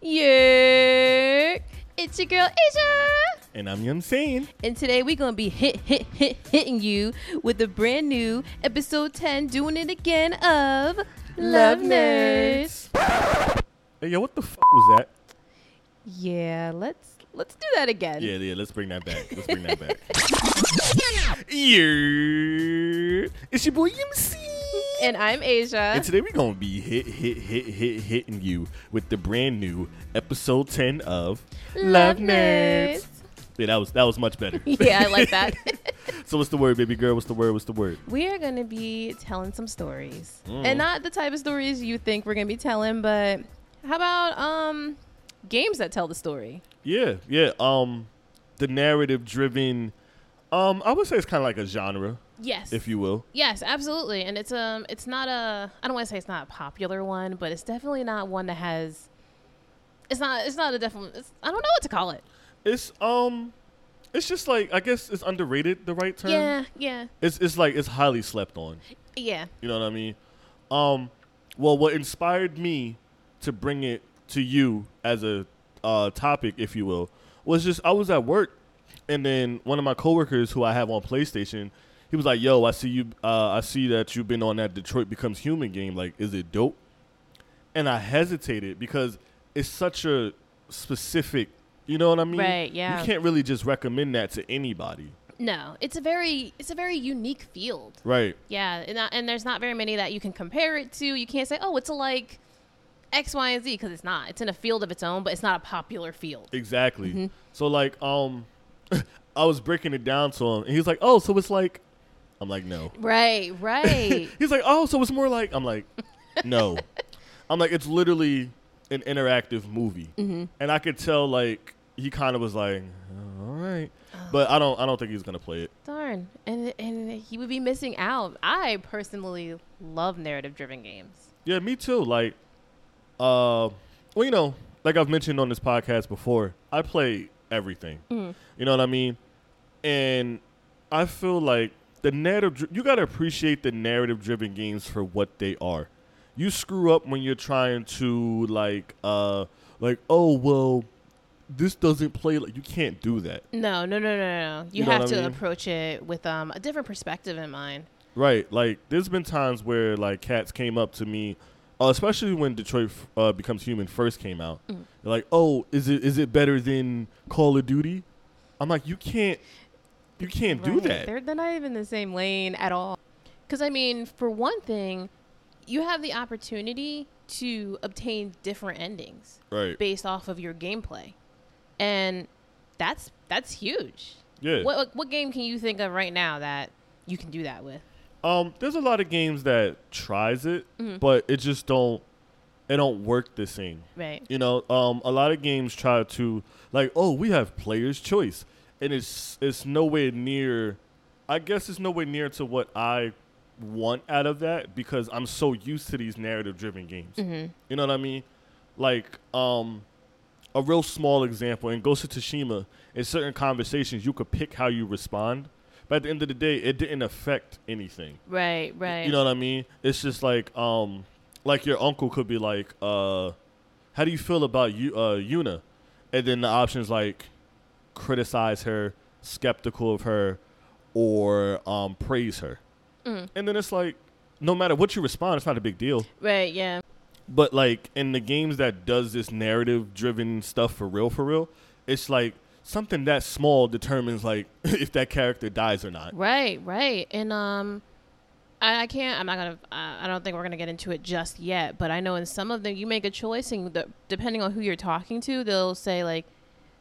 Yeah, it's your girl Asia, And I'm Young Sane. and today we're gonna be hit, hit, hit, hitting you with the brand new episode ten, doing it again of Love Nerds. Hey, yo, what the f- was that? Yeah, let's let's do that again. Yeah, yeah, let's bring that back. Let's bring that back. yeah. It's your boy MC. And I'm Asia. And today we're going to be hit, hit, hit, hit, hitting you with the brand new episode 10 of Love Nerds. Yeah, that was that was much better. yeah, I like that. so what's the word, baby girl? What's the word? What's the word? we are gonna be telling some stories, Mm. and not the type of stories you think we're gonna be telling, but how about um games that tell the story? Yeah, yeah. Um, the narrative driven. Um, I would say it's kind of like a genre, Yes. if you will. Yes, absolutely. And it's um it's not a I don't want to say it's not a popular one, but it's definitely not one that has it's not it's not a definite it's, I don't know what to call it. It's um, it's just like I guess it's underrated. The right term. Yeah, yeah. It's it's like it's highly slept on. Yeah. You know what I mean? Um, well, what inspired me to bring it to you as a uh, topic, if you will, was just I was at work, and then one of my coworkers who I have on PlayStation, he was like, "Yo, I see you. Uh, I see that you've been on that Detroit Becomes Human game. Like, is it dope?" And I hesitated because it's such a specific. You know what I mean? Right, yeah. You can't really just recommend that to anybody. No, it's a very it's a very unique field. Right. Yeah, and, not, and there's not very many that you can compare it to. You can't say, "Oh, it's a like X, Y, and Z" because it's not. It's in a field of its own, but it's not a popular field. Exactly. Mm-hmm. So like um I was breaking it down to him and he's like, "Oh, so it's like I'm like, "No." Right, right. He's like, "Oh, so it's more like I'm like, "No." I'm like, "It's literally an interactive movie." Mm-hmm. And I could tell like he kind of was like, "Oh, "All right." But I don't I don't think he's going to play it. Darn, and and he would be missing out. I personally love narrative driven games. Yeah, me too. Like uh well, you know, like I've mentioned on this podcast before, I play everything. Mm. You know what I mean? And I feel like the narrative you got to appreciate the narrative driven games for what they are. You screw up when you're trying to like uh like oh well this doesn't play like you can't do that. No, no, no, no, no. You, You know have to mean? approach it with um a different perspective in mind. Right. Like there's been times where like cats came up to me, uh, especially when Detroit uh, Becomes Human first came out. Mm. They're like, "Oh, is it is it better than Call of Duty?" I'm like, "You can't, you can't do Right. that." They're they're not even the same lane at all. Because I mean, for one thing, you have the opportunity to obtain different endings Right. based off of your gameplay, and that's that's huge. Yeah. What what- what game can you think of right now that you can do that with? Um, there's a lot of games that tries it, Mhm. but it just don't it don't work the same. Right. You know, um, a lot of games try to like, oh, we have player's choice, and it's it's nowhere near. I guess it's nowhere near to what I want out of that because I'm so used to these narrative-driven games. Mm-hmm. You know what I mean? Like, um, a real small example in Ghost of Tsushima. In certain conversations, you could pick how you respond, but at the end of the day, it didn't affect anything. Right. Right. You know what I mean? It's just like um like your uncle could be like, uh how do you feel about you uh Yuna? And then the options like criticize her, skeptical of her, or um praise her. Mm. And then it's like no matter what you respond, it's not a big deal. Right. Yeah. But like in the games that does this narrative driven stuff for real for real, it's like something that small determines like if that character dies or not. Right, right. And um I, I can't I'm not to uh, I don't think we're to get into it just yet, but I know in some of them you make a choice and the, depending on who you're talking to, they'll say like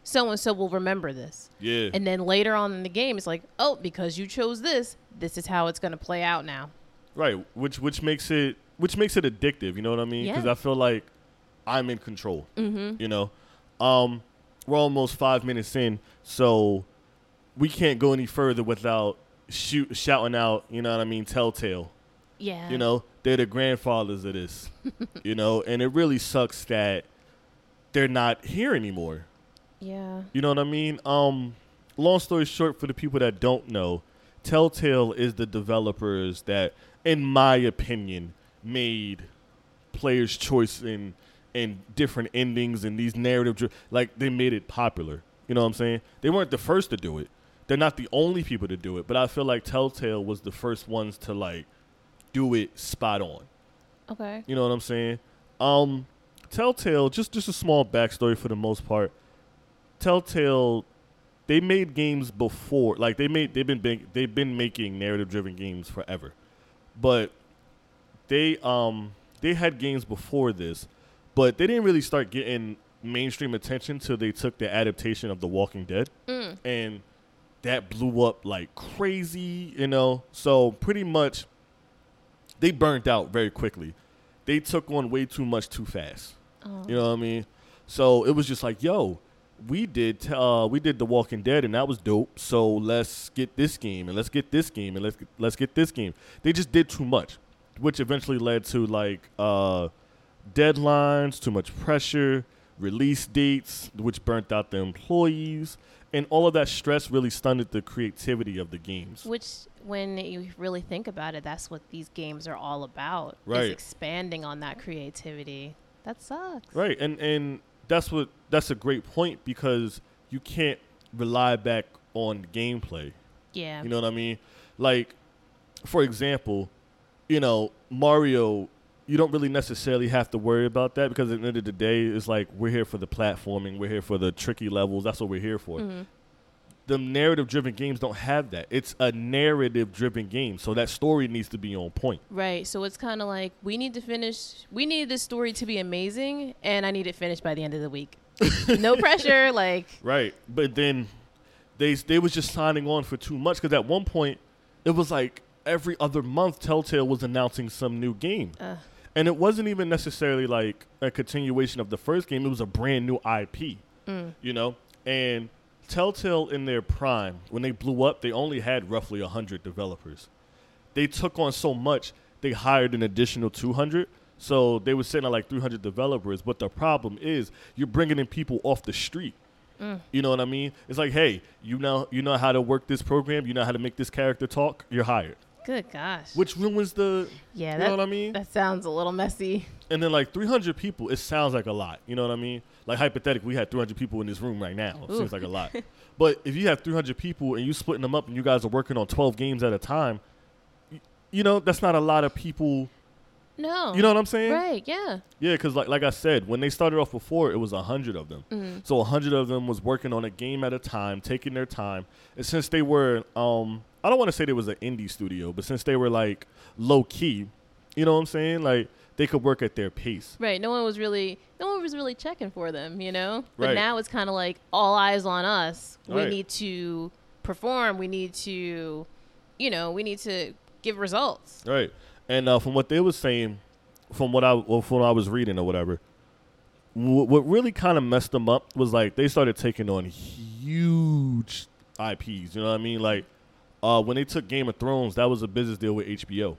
so and so will remember this. Yeah. And then later on in the game it's like, "Oh, because you chose this, this is how it's going to play out now." Right, which which makes it which makes it addictive. You know what I mean? Because Yeah. I feel like I'm in control. Mm-hmm. You know, um, we're almost five minutes in, so we can't go any further without shoot shouting out. You know what I mean? Telltale. Yeah. You know, they're the grandfathers of this. you know, and it really sucks that they're not here anymore. Yeah. You know what I mean? Um, long story short, for the people that don't know, Telltale is the developers that, in my opinion, made Player's Choice in and different endings and these narrative like they made it popular. You know what I'm saying? They weren't the first to do it. They're not the only people to do it, but I feel like Telltale was the first ones to like do it spot on. Okay. You know what I'm saying? Um, Telltale, just just a small backstory for the most part. Telltale, they made games before, like they made they've been big, they've been making narrative driven games forever, but they um they had games before this, but they didn't really start getting mainstream attention till they took the adaptation of The Walking Dead, Mm. and that blew up like crazy, you know. So pretty much, they burnt out very quickly. They took on way too much too fast. Oh. You know what I mean? So it was just like, yo, we did uh, we did The Walking Dead and that was dope. So let's get this game and let's get this game and let's get, let's get this game. They just did too much, which eventually led to like uh, deadlines, too much pressure, release dates, which burnt out the employees, and all of that stress really stunted the creativity of the games. Which, when you really think about it, that's what these games are all about. Right. Is expanding on that creativity. That sucks. Right, and and that's what that's a great point because you can't rely back on gameplay. Yeah. You know what I mean? Like, for example, you know Mario. You don't really necessarily have to worry about that because at the end of the day, it's like we're here for the platforming, we're here for the tricky levels. That's what we're here for. Mhm. The narrative-driven games don't have that. It's a narrative-driven game, so that story needs to be on point. Right. So it's kind of like we need to finish. We need this story to be amazing, and I need it finished by the end of the week. no pressure. Like, Right, but then they they was just signing on for too much because at one point it was like every other month Telltale was announcing some new game, uh, and it wasn't even necessarily like a continuation of the first game. It was a brand new IP, mm, you know. And Telltale in their prime, when they blew up, they only had roughly hundred developers. They took on so much, they hired an additional two hundred. So they were sitting at like 300 developers, but the problem is you're bringing in people off the street. mm. You know what I mean? It's like, hey, you know, you know how to work this program. You know how to make this character talk. You're hired, good gosh. which ruins the. yeah. you That, know what I mean? that sounds a little messy. And then like 300 people, it sounds like a lot. You know what I mean? Like hypothetically, we had 300 people in this room right now. It Ooh. seems like a lot. but if you have 300 people and you splitting them up and you guys are working on 12 games at a time, you know that's not a lot of people. No. You know what I'm saying? Right. Yeah. Yeah, because like like I said, when they started off before, it was a hundred of them. Mm. So a hundred of them was working on a game at a time, taking their time. And since they were, um, I don't want to say they was an indie studio, but since they were like low key, you know what I'm saying? Like they could work at their pace. Right. No one was really. No one was really checking for them. You know. But Right. now it's kind of like all eyes on us. We Right. need to perform. We need to, you know, we need to give results. Right. And uh, from what they was saying, from what I well, from what I was reading or whatever, wh- what really kind of messed them up was like they started taking on huge IPs. You know what I mean? Like uh, when they took Game of Thrones, that was a business deal with HBO.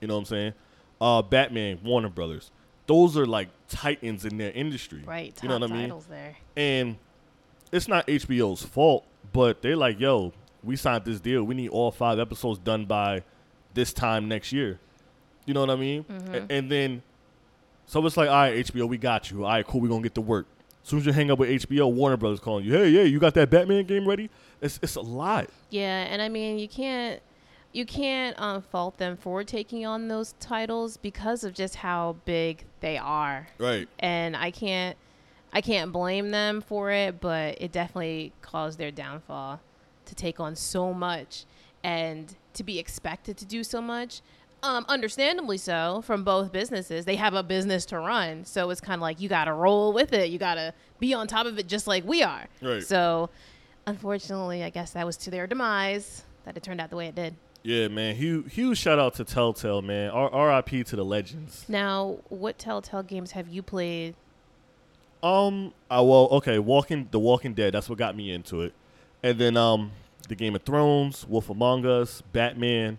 You know what I'm saying? Uh, Batman, Warner Brothers. Those are like titans in their industry. Right. You know what I mean? there. And it's not HBO's fault, but they're like, yo, we signed this deal. We need all five episodes done by this time next year. You know what I mean? Mm-hmm. A- and then, so it's like, all right, HBO, we got you. All right, cool, we're going to get to work. As soon as you hang up with HBO, Warner Brothers calling you, hey, yeah, you got that Batman game ready? It's, it's a lot. Yeah, and I mean you can't you can't um, fault them for taking on those titles because of just how big they are, Right. and I can't I can't blame them for it, but it definitely caused their downfall to take on so much and to be expected to do so much. Um, understandably so from both businesses. They have a business to run, so it's kind of like you got to roll with it. You got to be on top of it, just like we are. Right. So, unfortunately, I guess that was to their demise that it turned out the way it did. Yeah, man. Huge, huge shout out to Telltale, man. R- RIP to the legends. Now, what Telltale games have you played? Um, I well, okay, Walking The Walking Dead. That's what got me into it, and then um, the Game of Thrones, Wolf Among Us, Batman.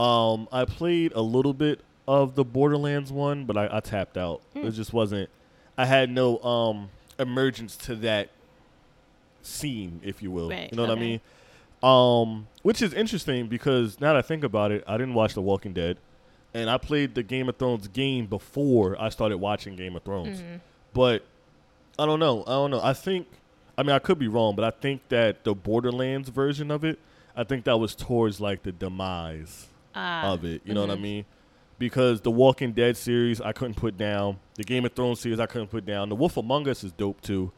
Um, I played a little bit of the Borderlands one, but I, I tapped out. Hmm. It just wasn't. I had no um emergence to that scene, if you will. Right, You know what I mean? Um, which is interesting because now that I think about it, I didn't watch The Walking Dead. and I played the Game of Thrones game before I started watching Game of Thrones. Mhm. But I don't know. I don't know. I think I mean I could be wrong, but I think that the Borderlands version of it, I think that was towards like the demise Ah, of it. You know what I mhm. mean? Because the Walking Dead series I couldn't put down. The Game of Thrones series I couldn't put down. The Wolf Among Us is dope too.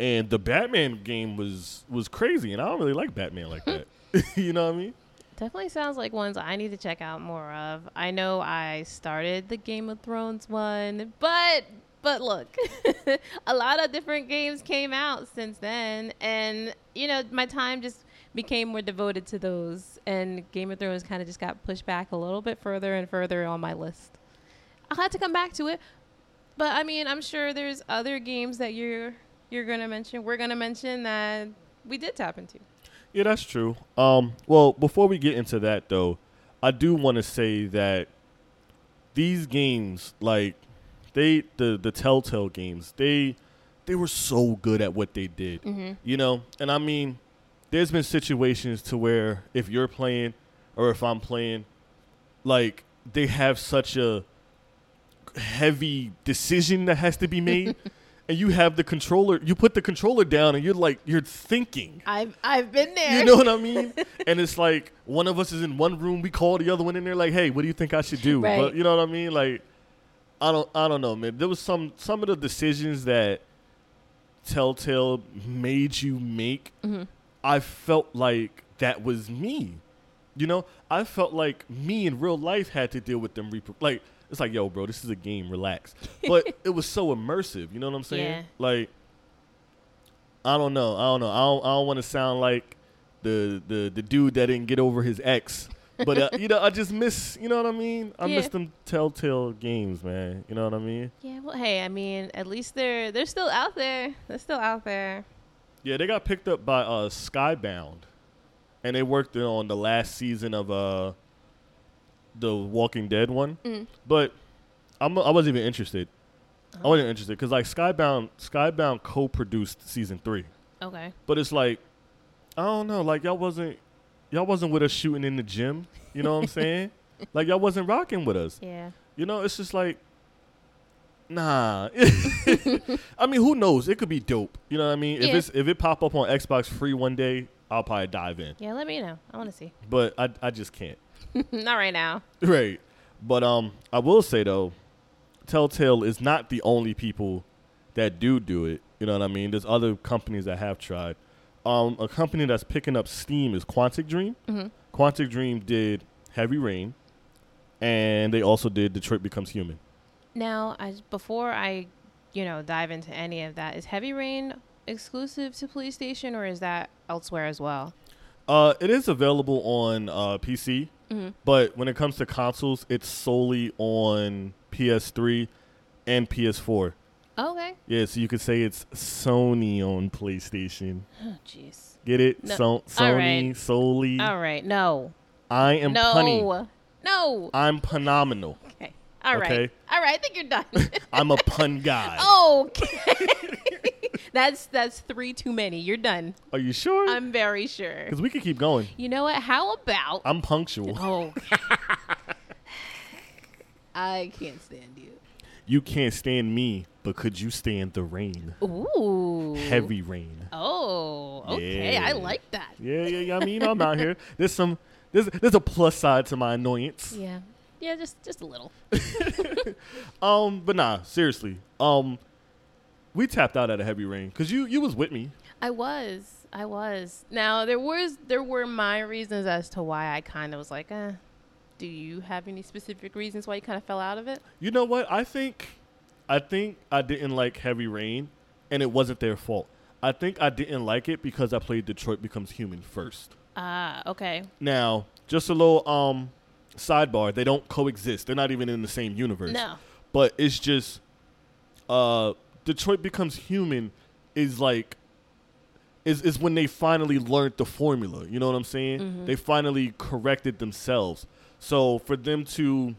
And the Batman game was was crazy and I don't really like Batman like that. you know what I mean? Definitely sounds like ones I need to check out more of. I know I started the Game of Thrones one, but but look, a lot of different games came out since then, and you know my time just became more devoted to those, and Game of Thrones kind of just got pushed back a little bit further and further on my list. I'll have to come back to it, but I mean I'm sure there's other games that you're you're gonna mention, we're gonna mention that we did tap into. Yeah, that's true. Um, well, before we get into that though, I do want to say that these games, like they the the Telltale games, they they were so good at what they did. Mm-hmm. You know, and I mean, there's been situations to where if you're playing or if I'm playing, like they have such a heavy decision that has to be made. And you have the controller, you put the controller down and you're like, you're thinking. I've I've been there. You know what I mean? and it's like one of us is in one room, we call the other one in there, like, "Hey, what do you think I should do?" Right. But you know what I mean? Like, I don't, I don't know, man. There was some some of the decisions that Telltale made you make. hmm I felt like that was me. You know, I felt like me in real life had to deal with them. Reper- like, it's like, yo, bro, this is a game. Relax. But it was so immersive. You know what I'm saying? Yeah. Like, I don't know. I don't know. I don't, I don't want to sound like the, the the dude that didn't get over his ex. But uh, you know, I just miss. You know what I mean? I miss them Telltale games, man. You know what I mean? Yeah, well, hey, I mean, at least they're they're still out there. They're still out there. Yeah, they got picked up by uh, Skybound, and they worked on the last season of uh, the Walking Dead one. Mm. But I'm I wasn't even interested. I Oh. wasn't interested because like Skybound Skybound co-produced season three, Okay. but it's like I don't know, like y'all wasn't y'all wasn't with us shooting in the gym. You know what I'm saying? Like y'all wasn't rocking with us. Yeah. You know, it's just like, nah. I mean, who knows? It could be dope. You know what I mean? If Yeah. it's if it pop up on Xbox free one day, I'll probably dive in. Yeah. Let me know. I want to see. But I I just can't. Not right now. Right. But um, I will say though, Telltale is not the only people that do do it. You know what I mean? There's other companies that have tried. Um, a company that's picking up steam is Quantic Dream. hmm Quantic Dream did Heavy Rain, and they also did Detroit Becomes Human. Now, I before I, you know, dive into any of that, is Heavy Rain exclusive to PlayStation or is that elsewhere as well? Uh, it is available on uh, PC, hmm but when it comes to consoles, it's solely on PS3 and PS4. Okay. Yeah, so you could say it's Sony on PlayStation. Oh, jeez. Get it? No. So- Sony right. solely. All right. No. I am no. punny. No. I'm phenomenal. All right. Okay. All right. I think you're done. I'm a pun guy. okay. that's that's three too many. You're done. Are you sure? I'm very sure. Because we could keep going. You know what? How about? I'm punctual. Oh. I can't stand you. You can't stand me, but could you stand the rain? Ooh. Heavy rain. Oh, okay. I like that. Yeah, yeah, yeah. I mean, I'm out here. There's some. There's there's a plus side to my annoyance. Yeah. Yeah, just just a little. Um, but nah, seriously. Um, we tapped out at a heavy rain because you you was with me. I was. I was. Now there was there were my reasons as to why I kind of was like, eh. Do you have any specific reasons why you kind of fell out of it? You know what? I think, I think I didn't like heavy rain, and it wasn't their fault. I think I didn't like it because I played Detroit Becomes Human first. Ah, okay. Now, just a little um sidebar: they don't coexist. They're not even in the same universe. No. but it's just uh Detroit becomes human is like is is when they finally learned the formula. You know what I'm saying? Mhm. They finally corrected themselves. So for them to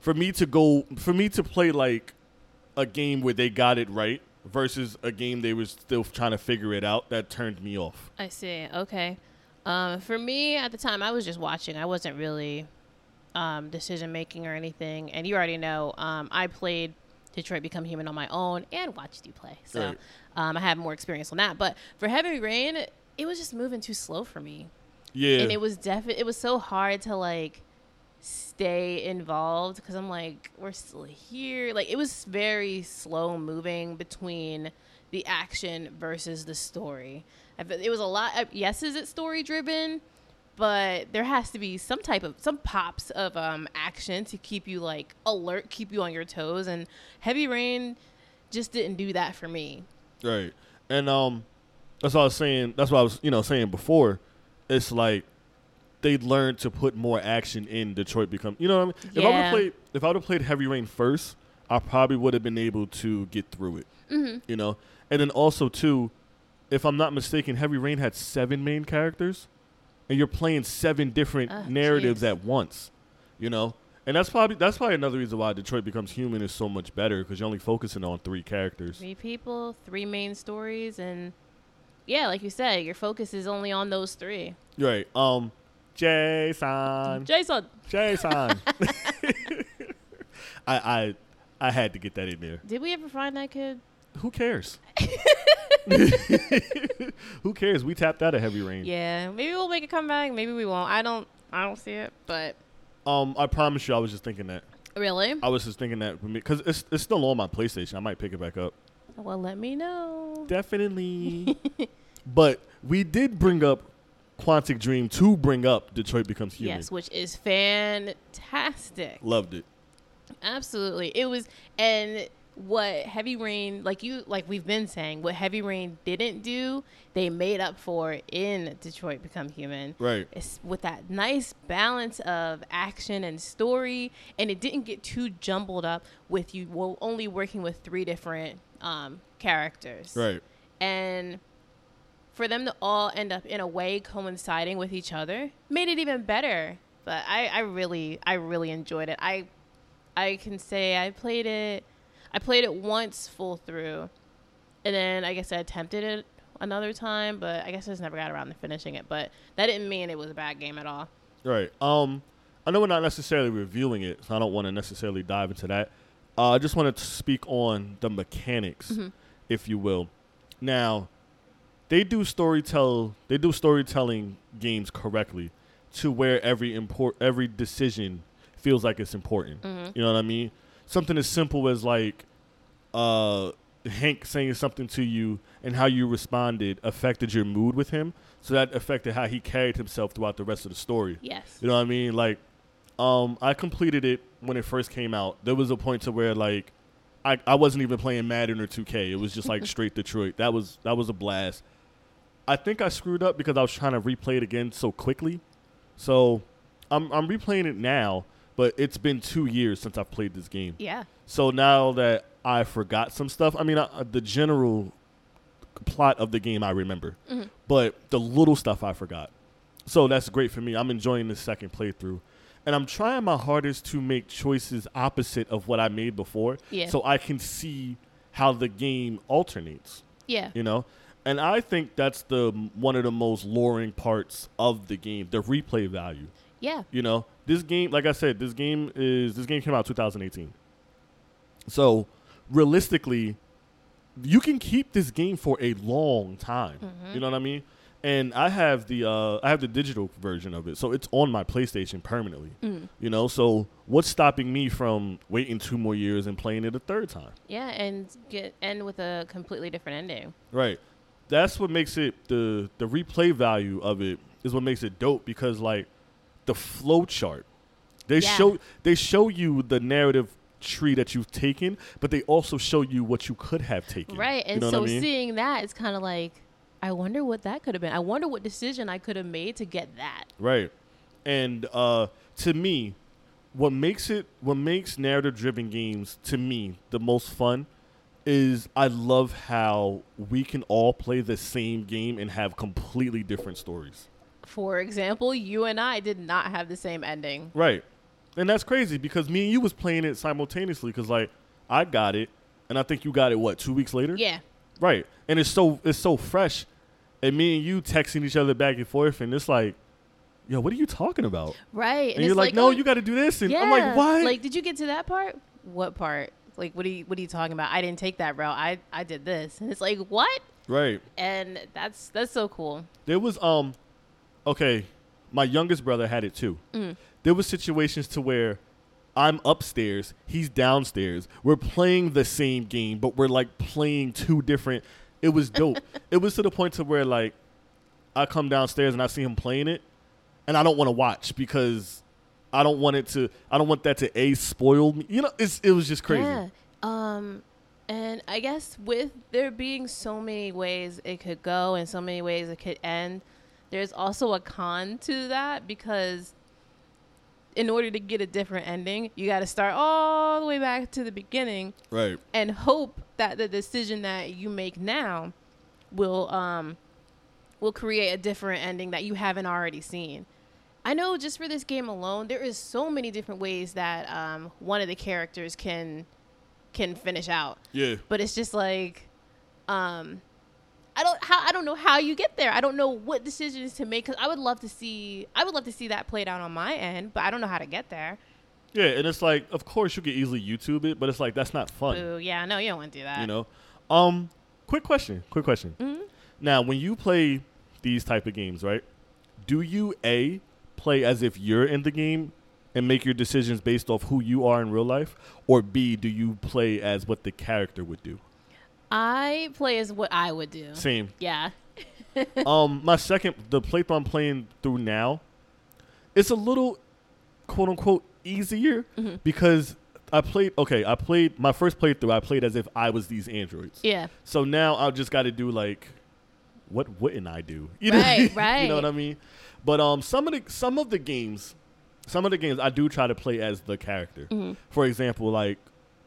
for me to go for me to play like a game where they got it right versus a game they were still trying to figure it out, that turned me off. I see. Okay. Um, for me at the time, I was just watching. I wasn't really um, decision making or anything. And you already know um, I played Detroit Become Human on my own and watched you play, so Right. um, I have more experience on that. But for Heavy Rain, it was just moving too slow for me, Yeah. and it was definitely it was so hard to like stay involved because I'm like we're still here. Like it was very slow moving between the action versus the story. It was a lot. uh, Yes, is it story driven? But there has to be some type of some pops of um, action to keep you like alert, keep you on your toes. And Heavy Rain just didn't do that for me. Right. And um that's what I was saying that's what I was, you know, saying before. It's like they learned to put more action in Detroit become you know what I mean? If I would have played if I would have played Heavy Rain first, I probably would have been able to get through it. Mm-hmm. You know? And then also too, if I'm not mistaken, Heavy Rain had seven main characters. And you're playing seven different Ah, narratives jeez. at once. You know? And that's probably that's probably another reason why Detroit becomes human is so much better because you're only focusing on three characters. Three people, three main stories, and yeah, like you said, your focus is only on those three. Right. Um, Jason. Jason, Jason. I I I had to get that in there. did we ever find that kid? Who cares? Who cares? We tapped out of heavy rain. Yeah, maybe we'll make a comeback. Maybe we won't. I don't. I don't see it. But Um, I promise you, I was just thinking that. really, I was just thinking that because it's it's still on my PlayStation. I might pick it back up. well, let me know. Definitely. but we did bring up Quantic Dream to bring up Detroit Becomes Human. Yes, which is fantastic. Loved it. Absolutely. It was and what Heavy Rain like you like we've been saying, what Heavy Rain didn't do, they made up for in Detroit Become Human. Right. It's with that nice balance of action and story and it didn't get too jumbled up with you well, only working with three different um, characters. Right. And for them to all end up in a way coinciding with each other made it even better. But I, I really I really enjoyed it. I I can say I played it I played it once full through. And then I guess I attempted it another time, but I guess I just never got around to finishing it. But that didn't mean it was a bad game at all. Right. Um, I know we're not necessarily reviewing it, so I don't want to necessarily dive into that. Uh, I just wanted to speak on the mechanics, if you will. Now, they do storytell. They do storytelling games correctly, to where every import every decision feels like it's important. You know what I mean? Something as simple as like uh, Hank saying something to you and how you responded affected your mood with him. So that affected how he carried himself throughout the rest of the story. Yes. You know what I mean? Like, um, I completed it when it first came out. There was a point to where like, I, I wasn't even playing Madden or 2K. It was just like straight Detroit. That was that was a blast. I think I screwed up because I was trying to replay it again so quickly. So, I'm I'm replaying it now, but it's been two years since I've played this game. Yeah. So now that I forgot some stuff, I mean, I, uh, the general plot of the game I remember, mm-hmm. but the little stuff I forgot. So that's great for me. I'm enjoying this second playthrough. And I'm trying my hardest to make choices opposite of what I made before Yeah. so I can see how the game alternates, Yeah. you know? And I think that's the one of the most luring parts of the game, the replay value. Yeah. You know, this game, like I said, this game is this game came out 2018. So realistically, you can keep this game for a long time. You know what I mean? And I have the uh, I have the digital version of it, so it's on my PlayStation permanently. You know, so what's stopping me from waiting two more years and playing it a third time? Yeah, and get end with a completely different ending. Right. That's what makes it the the replay value of it is what makes it dope because like the flow chart. They Yeah. show they show you the narrative tree that you've taken, but they also show you what you could have taken. Right. And you know so I mean? seeing that, it's kind of like, I wonder what that could have been. I wonder what decision I could have made to get that. Right. And uh, to me, what makes it what makes narrative driven games to me the most fun is I love how we can all play the same game and have completely different stories. For example, you and I did not have the same ending. Right. And that's crazy because me and you was playing it simultaneously because like I got it and I think you got it what two weeks later. Yeah. Right. And it's so it's so fresh, and me and you texting each other back and forth, and it's like yo, what are you talking about? Right. And, it's you're like, no, oh, you got to do this, and yeah. I'm like, what? Like, did you get to that part? What part? Like, what are you what are you talking about? I didn't take that route. I I did this, and it's like what? right. And that's that's so cool. There was um, okay, my youngest brother had it too. Mm. There was situations to where I'm upstairs, he's downstairs. We're playing the same game, but we're like playing two different. It was dope. it was to the point to where like I come downstairs and I see him playing it, and I don't want to watch because I don't want it to. I don't want that to a spoil me. You know, it's it was just crazy. Yeah. Um, and I guess with there being so many ways it could go and so many ways it could end, there's also a con to that because in order to get a different ending, you got to start all the way back to the beginning Right. and hope that the decision that you make now will um will create a different ending that you haven't already seen. I know just for this game alone, there is so many different ways that um, one of the characters can can finish out. Yeah. But it's just like um I don't how I don't know how you get there. I don't know what decisions to make cuz I would love to see I would love to see that played out on my end, but I don't know how to get there. Yeah, and it's like, of course, you could easily YouTube it, but it's like that's not fun. Boo. Yeah, no, you don't want to do that. you know um quick question quick question Mhm. now when you play these type of games right do you a play as if you're in the game and make your decisions based off who you are in real life or b do you play as what the character would do I play as what I would do. same Yeah. um my second the playthrough i'm playing through now it's a little quote unquote easier Mhm. because i played okay i played my first playthrough i played as if i was these androids Yeah. So now I've just got to do like, what wouldn't I do? You Right, you right. know what I mean? But um, some of the some of the games, some of the games I do try to play as the character. Mhm. For example, like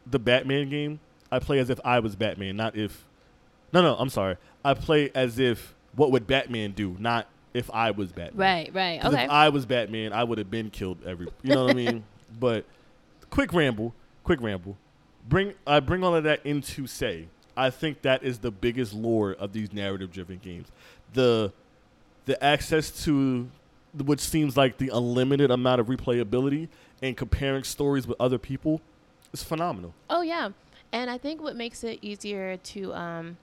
the Batman game, I play as if I was Batman, not if. No, no, I'm sorry. I play as if what would Batman do, not if I was Batman. Right, right. 'Cause Okay. If I was Batman, I would have been killed every. You know what I mean? But quick ramble, quick ramble. Bring I bring all of that into say. I think that is the biggest lure of these narrative-driven games. The the access to which seems like the unlimited amount of replayability and comparing stories with other people is phenomenal. oh yeah. And I think what makes it easier to um,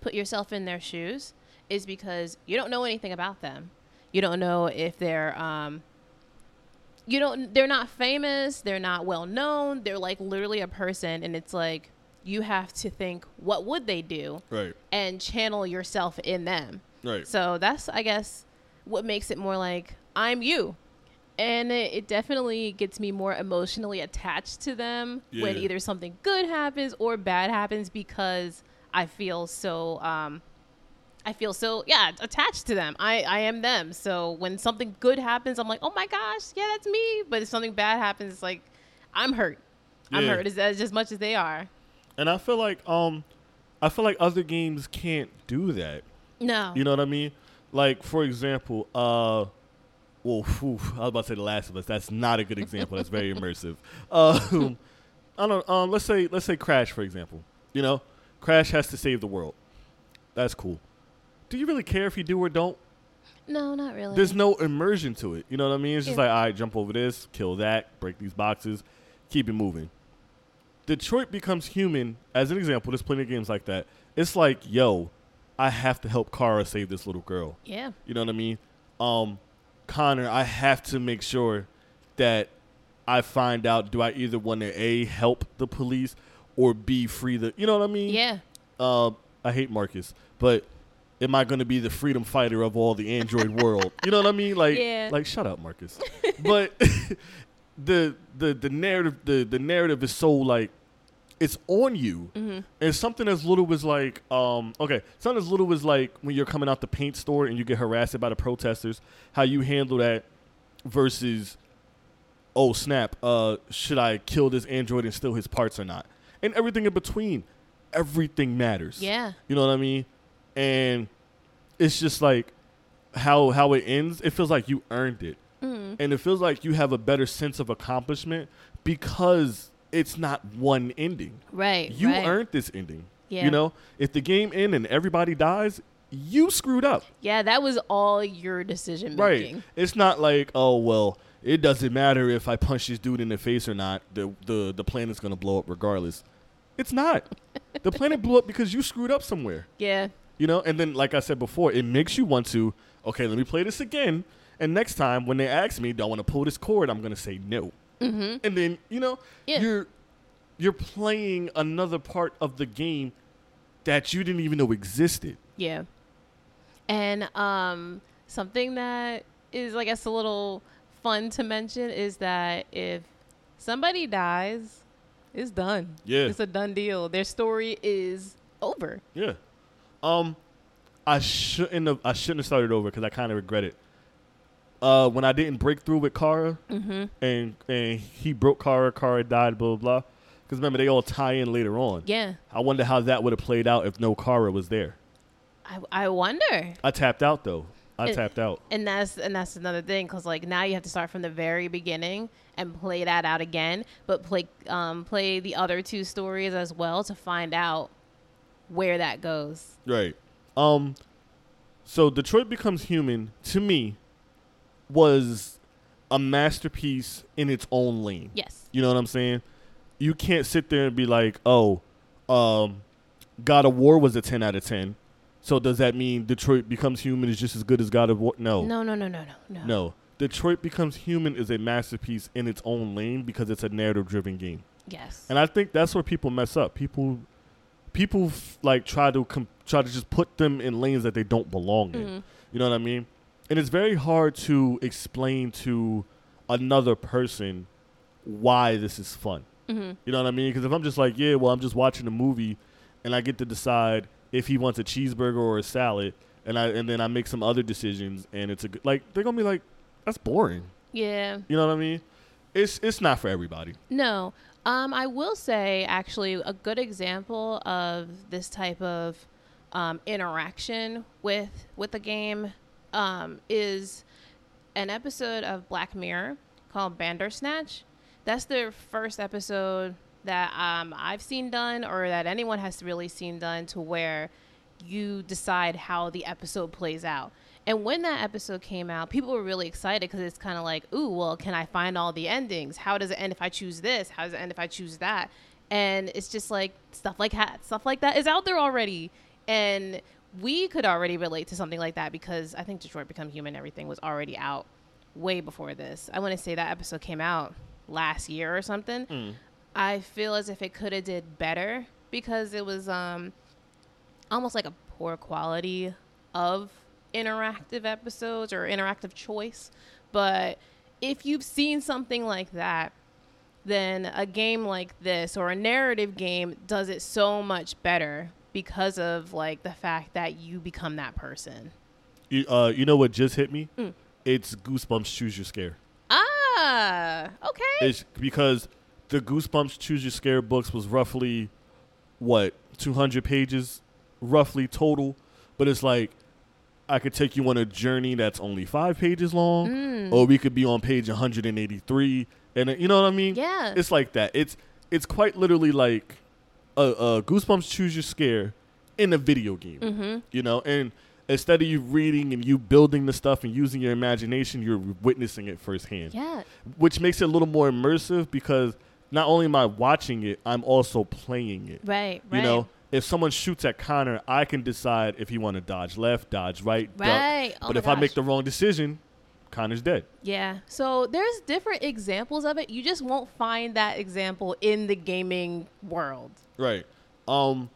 put yourself in their shoes is because you don't know anything about them. You don't know if they're um, you don't they're not famous, they're not well known, they're like literally a person and it's like you have to think what would they do Right. and channel yourself in them. Right. So that's, I guess, what makes it more like I'm you. And it, it definitely gets me more emotionally attached to them when either something good happens or bad happens because I feel so, um, I feel so, yeah, attached to them. I, I am them. So when something good happens, I'm like, oh my gosh, yeah, that's me. But if something bad happens, it's like, I'm hurt. I'm hurt as, as, as much as they are. And I feel like um I feel like other games can't do that. No. You know what I mean? Like for example, uh, well, phew, I was about to say The Last of Us. That's not a good example. That's very immersive. Um, I don't. Um, let's say let's say Crash for example. You know, Crash has to save the world. That's cool. Do you really care if you do or don't? no, not really. There's no immersion to it. You know what I mean? It's just Yeah. like, all right, jump over this, kill that, break these boxes, keep it moving. Detroit becomes human, as an example, there's plenty of games like that. It's like, yo, I have to help Kara save this little girl. yeah. You know what I mean? Um, Connor, I have to make sure that I find out do I either want to A, help the police or B, free the. You know what I mean? Yeah. uh, I hate Marcus, but am I going to be the freedom fighter of all the Android world? You know what I mean? Like, Yeah. like shut up, Marcus. but the the the narrative the the narrative is so like it's on you. Mm-hmm. And something as little as like, um, okay, something as little as like when you're coming out the paint store and you get harassed by the protesters, how you handle that versus, oh snap, uh, should I kill this android and steal his parts or not? And everything in between, everything matters. Yeah. You know what I mean? And it's just like how how it ends. It feels like you earned it, Mm. and it feels like you have a better sense of accomplishment because it's not one ending. Right. You right. earned this ending. Yeah. You know, if the game ends and everybody dies, you screwed up. Yeah, that was all your decision making. Right. It's not like, oh well, it doesn't matter if I punch this dude in the face or not. The the the planet's gonna blow up regardless. It's not. the planet blew up because you screwed up somewhere. Yeah. You know, and then like I said before, it makes you want to, okay, let me play this again. And next time when they ask me, do I want to pull this cord? I'm gonna say no. Mm-hmm. And then, you know, Yeah. you're you're playing another part of the game that you didn't even know existed. Yeah. And um something that is I guess a little fun to mention is that if somebody dies, it's done. Yeah. It's a done deal. Their story is over. Yeah. Um, I shouldn't have. I shouldn't have started over because I kind of regret it. Uh, when I didn't break through with Kara, Mm-hmm. and and he broke Kara, Kara died, blah blah. blah. Because remember, they all tie in later on. Yeah. I wonder how that would have played out if no Kara was there. I I wonder. I tapped out though. I It- tapped out. And that's and that's another thing because like now you have to start from the very beginning and play that out again, but play um play the other two stories as well to find out where that goes. Right. Um. So Detroit Becomes Human to me was a masterpiece in its own lane. Yes. You know what I'm saying? You can't sit there and be like, "Oh, um, God of War was a 10 out of 10." So does that mean Detroit Becomes Human is just as good as God of War? No. No, no, no, no, no, no. No. Detroit Becomes Human is a masterpiece in its own lane because it's a narrative-driven game. Yes. And I think that's where people mess up. People people f- like try to com- try to just put them in lanes that they don't belong in. Mhm. You know what I mean? And it's very hard to explain to another person why this is fun. Mhm. You know what I mean? Because if I'm just like, yeah, well, I'm just watching a movie, and I get to decide if he wants a cheeseburger or a salad, and I and then I make some other decisions, and it's a good like they're gonna be like, that's boring. Yeah. You know what I mean? It's it's not for everybody. No. Um, I will say actually a good example of this type of um, interaction with with the game um, is an episode of Black Mirror called Bandersnatch. That's the first episode that um, I've seen done, or that anyone has really seen done, to where you decide how the episode plays out. And when that episode came out, people were really excited because it's kind of like, ooh, well, can I find all the endings? How does it end if I choose this? How does it end if I choose that? And it's just like stuff like that, stuff like that is out there already, and we could already relate to something like that because I think Detroit Become Human, everything was already out way before this. I want to say that episode came out last year or something. I feel as if it could have did better because it was um almost like a poor quality of interactive episodes or interactive choice. But if you've seen something like that, then a game like this or a narrative game does it so much better because of like the fact that you become that person. You, uh, you know what just hit me? Mm. It's Goosebumps Choose Your Scare. Ah, okay. It's because the Goosebumps Choose Your Scare books was roughly what 200 pages, roughly total. But it's like I could take you on a journey that's only five pages long, Mm. or we could be on page 183, and you know what I mean? Yeah. It's like that. It's it's quite literally like a, a Goosebumps Choose Your Scare in a video game. mm-hmm. You know, and instead of you reading and you building the stuff and using your imagination, you're witnessing it firsthand Yeah. which makes it a little more immersive because not only am I watching it, I'm also playing it. Right. Right. You know, if someone shoots at Connor, I can decide if he want to dodge left, dodge right. Right. Oh but if I make the wrong decision, Connor's dead. Yeah. So there's different examples of it. You just won't find that example in the gaming world. Right. Um.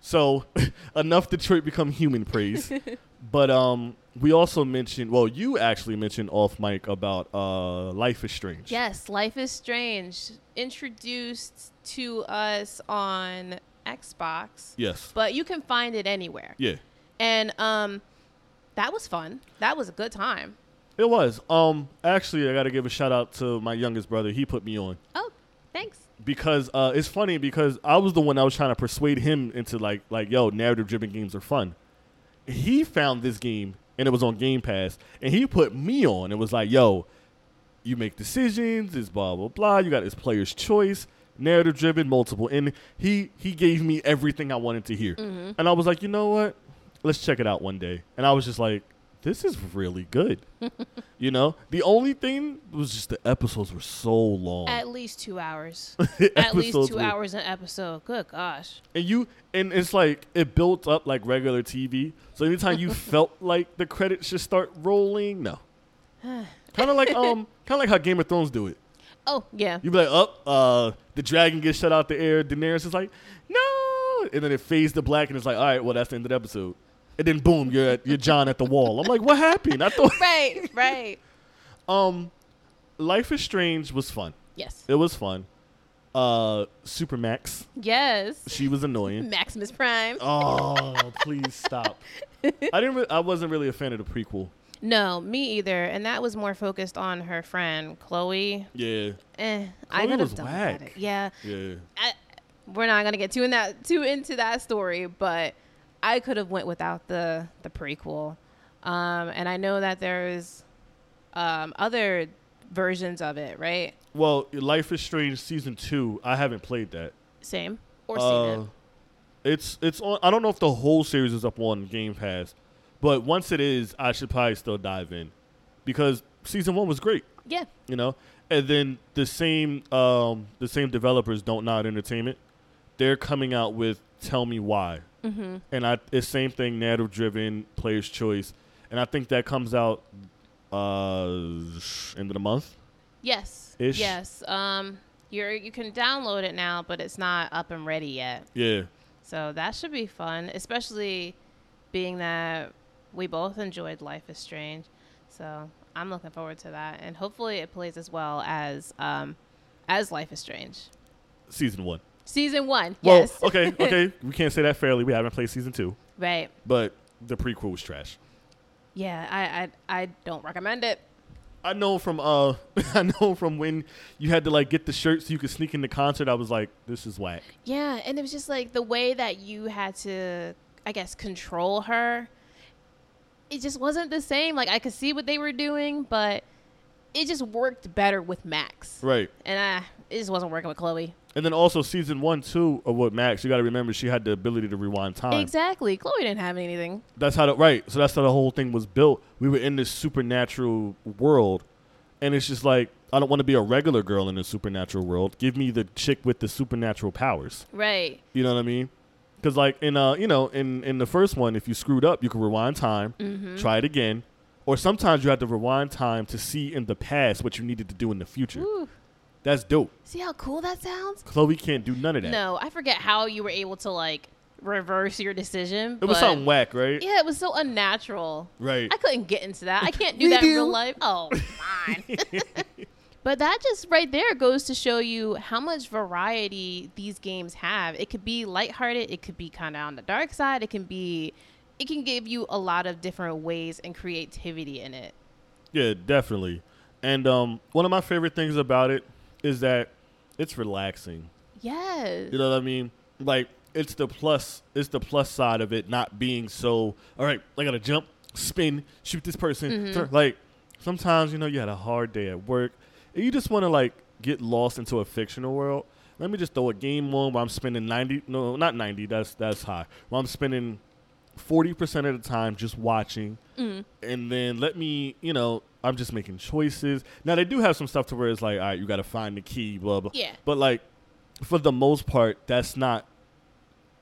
So enough Detroit become human praise, but um, we also mentioned. Well, you actually mentioned off mic about uh, Life is Strange. Yes, Life is Strange introduced to us on Xbox, Yes. but you can find it anywhere. Yeah. And um that was fun. That was a good time. It was. Um. Actually, I got to give a shout out to my youngest brother. He put me on. Oh, thanks. because uh, it's funny because I was the one that was trying to persuade him into like like yo narrative driven games are fun. He found this game and it was on Game Pass and he put me on and was like yo, you make decisions, it's blah blah blah. You got this player's choice, narrative driven, multiple, and he he gave me everything I wanted to hear. And I was like, you know what? let's check it out one day. And I was just like, this is really good. you know, the only thing was just the episodes were so long. At least two hours. At least two were- hours an episode. Good gosh. And you and it's like it built up like regular TV. So anytime you felt like the credits should start rolling, no. kind of like um, kind of like how Game of Thrones do it. Oh yeah. You be like, up, uh, the dragon gets shut out the air. Daenerys is like, no, and then it fades to black, and it's like, all right, well that's the end of the episode. And then boom, you're at, you're John at the wall. I'm like, what happened? I thought, right. Right. um, Life is Strange was fun. Yes. It was fun. Uh, Super Max, Yes. she was annoying. Maximus Prime. Oh, please stop. I didn't. Re- I wasn't really a fan of the prequel. No, me either. And that was more focused on her friend Chloe. Yeah, Eh, I Chloe could was have done whack. Yeah. yeah. I, we're not gonna get too in that too into that story, but I could have went without the the prequel. Um, and I know that there's um, other versions of it, right? Well, Life is Strange season two. I haven't played that. Same or Uh, seen it. It's it's on. I don't know if the whole series is up on Game Pass, but once it is, I should probably still dive in because season one was great. Yeah. You know, and then the same um the same developers Dontnod entertainment. They're coming out with Tell Me Why, Mm-hmm. and I it's same thing narrative driven player's choice, and I think that comes out uh end of the month. Yes. Ish. Yes. Um, you're you can download it now, but it's not up and ready yet. Yeah, So that should be fun, especially being that we both enjoyed Life is Strange. So I'm looking forward to that, and hopefully it plays as well as um, as Life is Strange. season one. Season one, Well, yes. okay, okay, we can't say that fairly. We haven't played season two, right. but the prequel was trash. Yeah, I, I I don't recommend it. I know from uh, I know from when you had to like get the shirt so you could sneak in the concert. I was like, this is whack. Yeah, and it was just like the way that you had to, I guess, control her. It just wasn't the same. Like I could see what they were doing, but it just worked better with Max, Right. and I it just wasn't working with Chloe. And then also season one, two of what Max, you got to remember she had the ability to rewind time. Exactly, Chloe didn't have anything. That's how the right. So that's how the whole thing was built. We were in this supernatural world, and it's just like I don't want to be a regular girl in a supernatural world. Give me the chick with the supernatural powers. Right. You know what I mean? Because like in uh you know in in the first one, if you screwed up, you could rewind time, Mm-hmm. try it again, or sometimes you have to rewind time to see in the past what you needed to do in the future. Ooh, That's dope. see how cool that sounds? Chloe can't do none of that. No, I forget how you were able to like reverse your decision. it was something whack, right? Yeah, it was so unnatural. Right. I couldn't get into that. I can't do We that in real life. Oh, fine. but that just right there goes to show you how much variety these games have. It could be lighthearted, it could be kind of on the dark side, it can be it can give you a lot of different ways and creativity in it. Yeah, definitely. And um, one of my favorite things about it is that it's relaxing. Yes. You know what I mean? Like it's the plus. It's the plus side of it not being so. All right, I gotta jump, spin, shoot this person. Mhm. turn- Like sometimes you know you had a hard day at work, and you just want to like get lost into a fictional world. Let me just throw a game on where I'm spending ninety. No, not ninety. That's that's high. Where I'm spending forty percent of the time just watching Mm. and then let me, you know, I'm just making choices. Now they do have some stuff to where it's like, all right, you got to find the key, blah blah. Yeah. But like, for the most part, that's not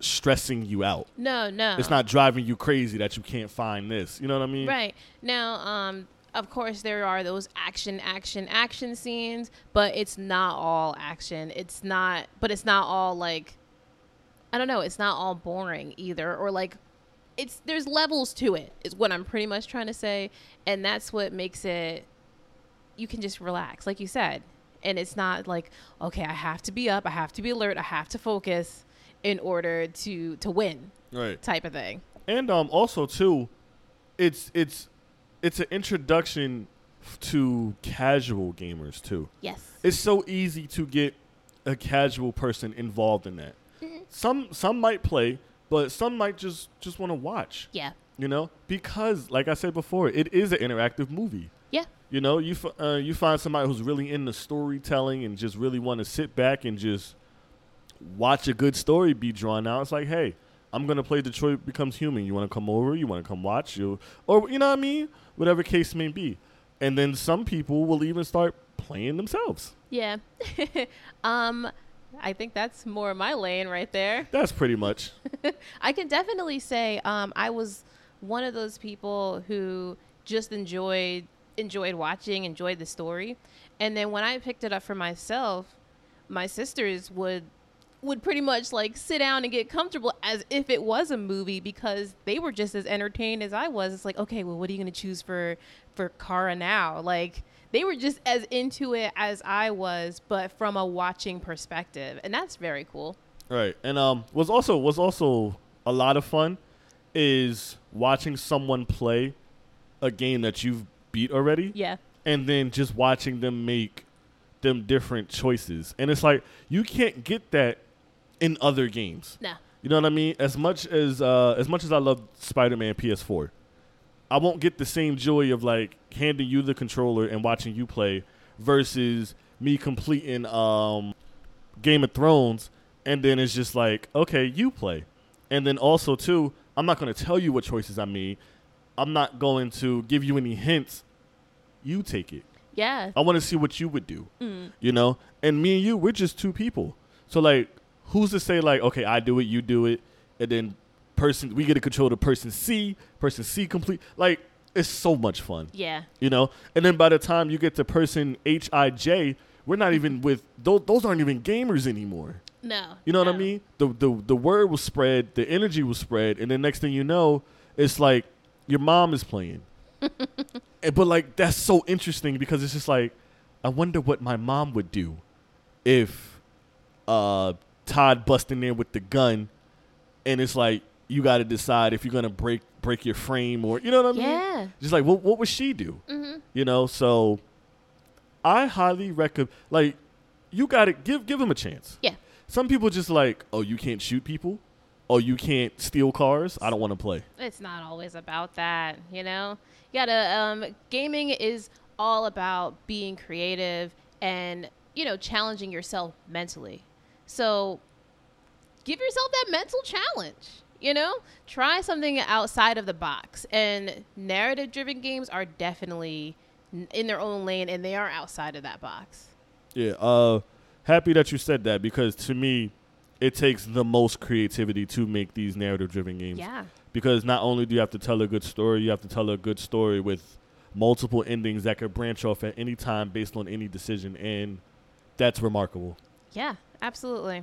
stressing you out. No, no. It's not driving you crazy that you can't find this. You know what I mean? Right. Now, um, of course, there are those action, action, action scenes, but it's not all action. It's not, but it's not all like, I don't know, it's not all boring either. Or like, it's, there's levels to it, is what I'm pretty much trying to say. And that's what makes it, you can just relax, like you said. And it's not like, okay, I have to be up, I have to be alert, I have to focus in order to to win Right. type of thing. And um, also too, it's it's it's an introduction to casual gamers too. Yes. it's so easy to get a casual person involved in that. Some some might play, but some might just just want to watch. Yeah. You know, because like I said before, it is an interactive movie. Yeah. You know, you f- uh, you find somebody who's really into storytelling and just really want to sit back and just watch a good story be drawn out. It's like, hey, I'm gonna play Detroit Becomes Human. You want to come over? You want to come watch? You or you know what I mean? Whatever case may be. And then some people will even start playing themselves. Yeah. um, I think that's more my lane right there. That's pretty much. I can definitely say um, I was one of those people who just enjoyed enjoyed watching, enjoyed the story, and then when I picked it up for myself, my sisters would would pretty much like sit down and get comfortable as if it was a movie because they were just as entertained as I was. It's like, okay, well, what are you going to choose for for Kara now? Like they were just as into it as I was, but from a watching perspective, and that's very cool. Right. And um was also was also a lot of fun is watching someone play a game that you've beat already Yeah. and then just watching them make them different choices. And it's like you can't get that in other games. No. You know what I mean? As much as uh, as much as I love Spider-Man PS4, I won't get the same joy of like handing you the controller and watching you play versus me completing um, Game of Thrones and then it's just like, okay, you play. And then also too, I'm not going to tell you what choices I made. I'm not going to give you any hints. You take it. Yeah. I want to see what you would do. You know? And me and you, we're just two people. So like, who's to say like, okay, I do it, you do it, and then person we get to control the person C, person C complete. Like, it's so much fun. Yeah. You know? And then by the time you get to person H I J, we're not even with those those aren't even gamers anymore. No. You know what I mean? The the the word was spread, the energy was spread, and then next thing you know, it's like your mom is playing. And- but like that's so interesting because it's just like I wonder what my mom would do if uh Todd busting in there with the gun and it's like you got to decide if you're going to break break your frame or you know what I mean? Yeah. Just like what what would she do? Mm-hmm. You know, so I highly recommend like you got to give give them a chance. Yeah. Some people just like, oh, you can't shoot people, oh, you can't steal cars. I don't want to play. It's not always about that, you know? You gotta, um, gaming is all about being creative and, you know, challenging yourself mentally. So give yourself that mental challenge, you know? Try something outside of the box. And narrative driven games are definitely in their own lane and they are outside of that box. Yeah. Uh, happy that you said that because to me, it takes the most creativity to make these narrative-driven games. Yeah. Because not only do you have to tell a good story, you have to tell a good story with multiple endings that could branch off at any time based on any decision, and that's remarkable. Yeah, absolutely.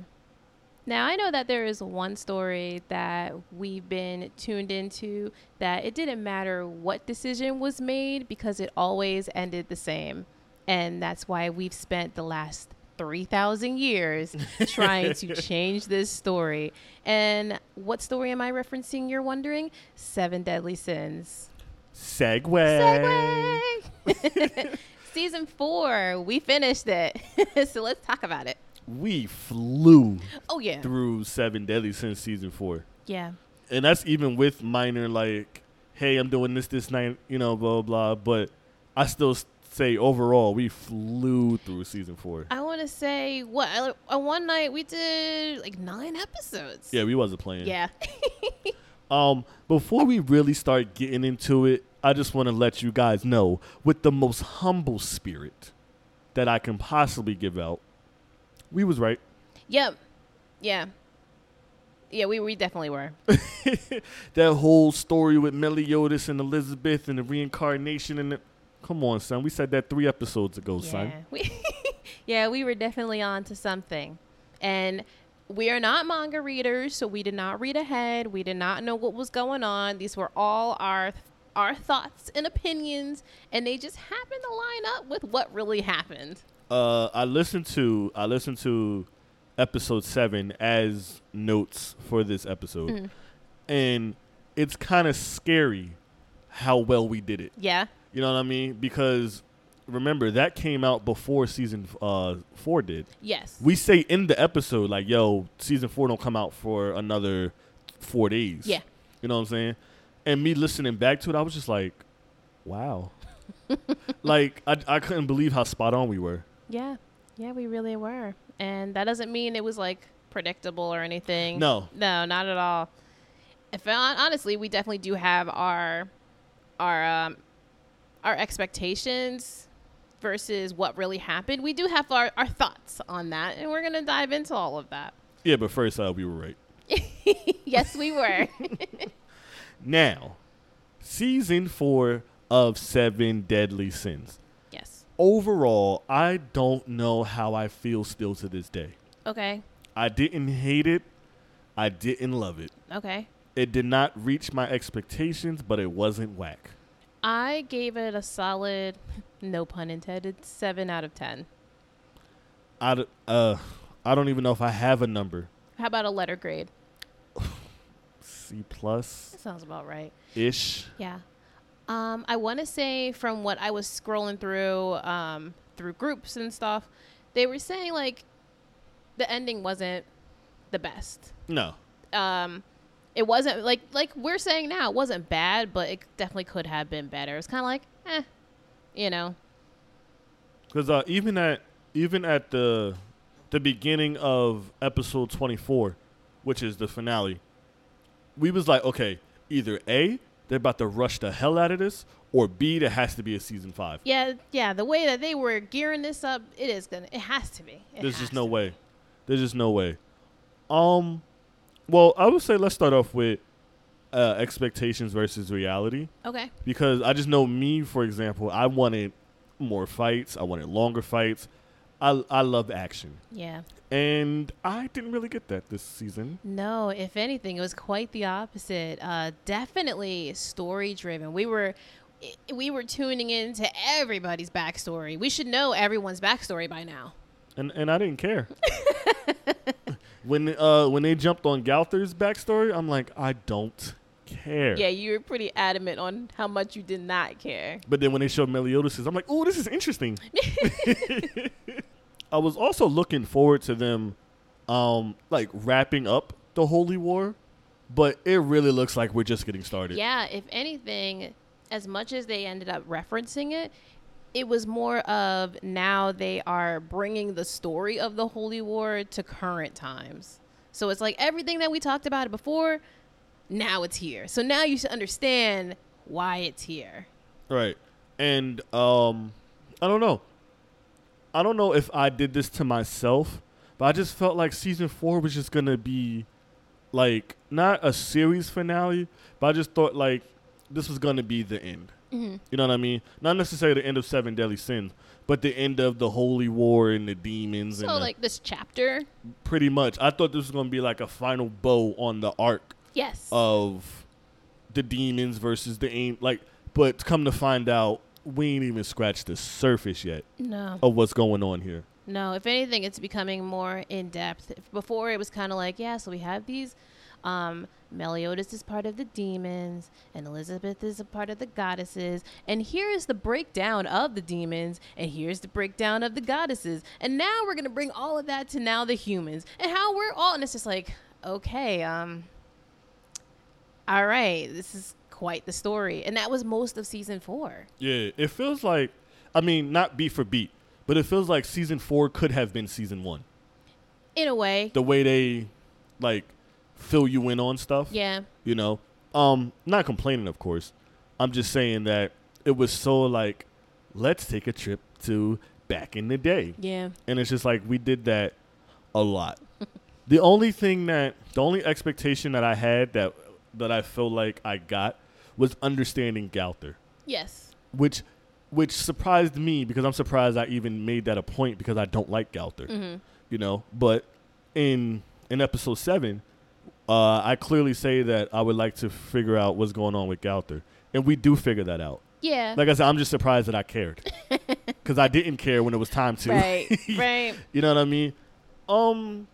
Now, I know that there is one story that we've been tuned into that it didn't matter what decision was made because it always ended the same. And that's why we've spent the last 3,000 years trying to change this story. And what story am I referencing, you're wondering? Seven Deadly Sins. Segway. Segue! Season four, we finished it. so let's talk about it. We flew Oh, yeah. through Seven Deadly Sins season four. Yeah. and that's even with minor like, hey, I'm doing this this night, you know, blah blah. But I still say overall, we flew through season four. I want to say what I- on one night we did like nine episodes. Yeah, we wasn't playing. Yeah. Um, before we really start getting into it, I just want to let you guys know, with the most humble spirit that I can possibly give out, we was right. yep. Yeah. Yeah, we, we definitely were. that whole story with Meliodas and Elizabeth and the reincarnation and the, come on, son, we said that three episodes ago, son. Yeah. We yeah, we were definitely on to something. And we are not manga readers, so we did not read ahead. We did not know what was going on. These were all our our thoughts and opinions, and they just happened to line up with what really happened. Uh, I listened to I listened to episode seven as notes for this episode, Mhm. and it's kind of scary how well we did it. Yeah. You know what I mean? Because remember that came out before season uh, four did. Yes. We say in the episode like, "Yo, season four don't come out for another four days." Yeah. You know what I'm saying? And me listening back to it, I was just like, "Wow." like I I couldn't believe how spot on we were. Yeah, yeah, we really were, and that doesn't mean it was like predictable or anything. No. no, not at all. if honestly, we definitely do have our our um, our expectations versus what really happened. We do have our, our thoughts on that, and we're gonna dive into all of that. Yeah, but first, uh, we were right. yes, we were. Now, season four of Seven Deadly Sins. Overall, I don't know how I feel still to this day. Okay. I didn't hate it. I didn't love it. Okay. It did not reach my expectations, but it wasn't whack. I gave it a solid, no pun intended, seven out of ten. I, d- uh, I don't even know if I have a number. How about a letter grade? C plus That sounds about right. ish. Yeah. Um, I want to say from what I was scrolling through, um, through groups and stuff, they were saying like the ending wasn't the best. No. Um, it wasn't like like we're saying now, it wasn't bad, but it definitely could have been better. It's kind of like, eh, you know. Because uh, even at even at the the beginning of episode twenty four, which is the finale, we was like, okay, either A, they're about to rush the hell out of this, or B, there has to be a season five. Yeah, yeah. The way that they were gearing this up, it is gonna. It has to be. It There's just no to be. way. There's just no way. Um, well, I would say let's start off with uh, expectations versus reality. Okay. because I just know me, for example, I wanted more fights. I wanted longer fights. I I love action, Yeah. and I didn't really get that this season. No, if anything, it was quite the opposite. Uh, definitely story driven. We were we were tuning into everybody's backstory. We should know everyone's backstory by now. And and I didn't care. when uh when they jumped on Gowther's backstory, I'm like, I don't care. Yeah, you were pretty adamant on how much you did not care. But then when they showed Meliodas, I'm like, oh, this is interesting. I was also looking forward to them, um, like wrapping up the Holy War, but it really looks like we're just getting started. Yeah, if anything, as much as they ended up referencing it, it was more of now they are bringing the story of the Holy War to current times. So it's like everything that we talked about before, now it's here. So now you should understand why it's here. Right. And um I don't know. I don't know if I did this to myself, but I just felt like season 4 was just going to be like not a series finale, but I just thought like this was going to be the end. Mm-hmm. You know what I mean? Not necessarily the end of Seven Deadly Sins, but the end of the Holy War and the demons and So the- like this chapter, pretty much. I thought this was going to be like a final bow on the arc yes. of the demons versus the aim like but come to find out we ain't even scratched the surface yet no. of what's going on here No, if anything, it's becoming more in depth. Before it was kind of like, yeah, so we have these. Um, Meliodas is part of the demons, and Elizabeth is a part of the goddesses. And here's the breakdown of the demons, and here's the breakdown of the goddesses. And now we're gonna bring all of that to now the humans, and how we're all. And it's just like, okay, um, all right, this is quite the story, and that was most of season four. yeah it feels like i mean not beat for beat but it feels like season four could have been season one. In a way, the way they like fill you in on stuff yeah, you know? Um not complaining of course. I'm just saying that it was so like let's take a trip to back in the day. Yeah, and it's just like we did that a lot. the only thing that the only expectation that I had that that I feel like I got was understanding Gowther, yes, which which surprised me because I'm surprised I even made that a point because I don't like Gowther, mm-hmm. you know. But in in episode seven, uh, I clearly say that I would like to figure out what's going on with Gowther, and we do figure that out. yeah. Like I said, I'm just surprised that I cared because I didn't care when it was time to. right, right. You know what I mean? Um,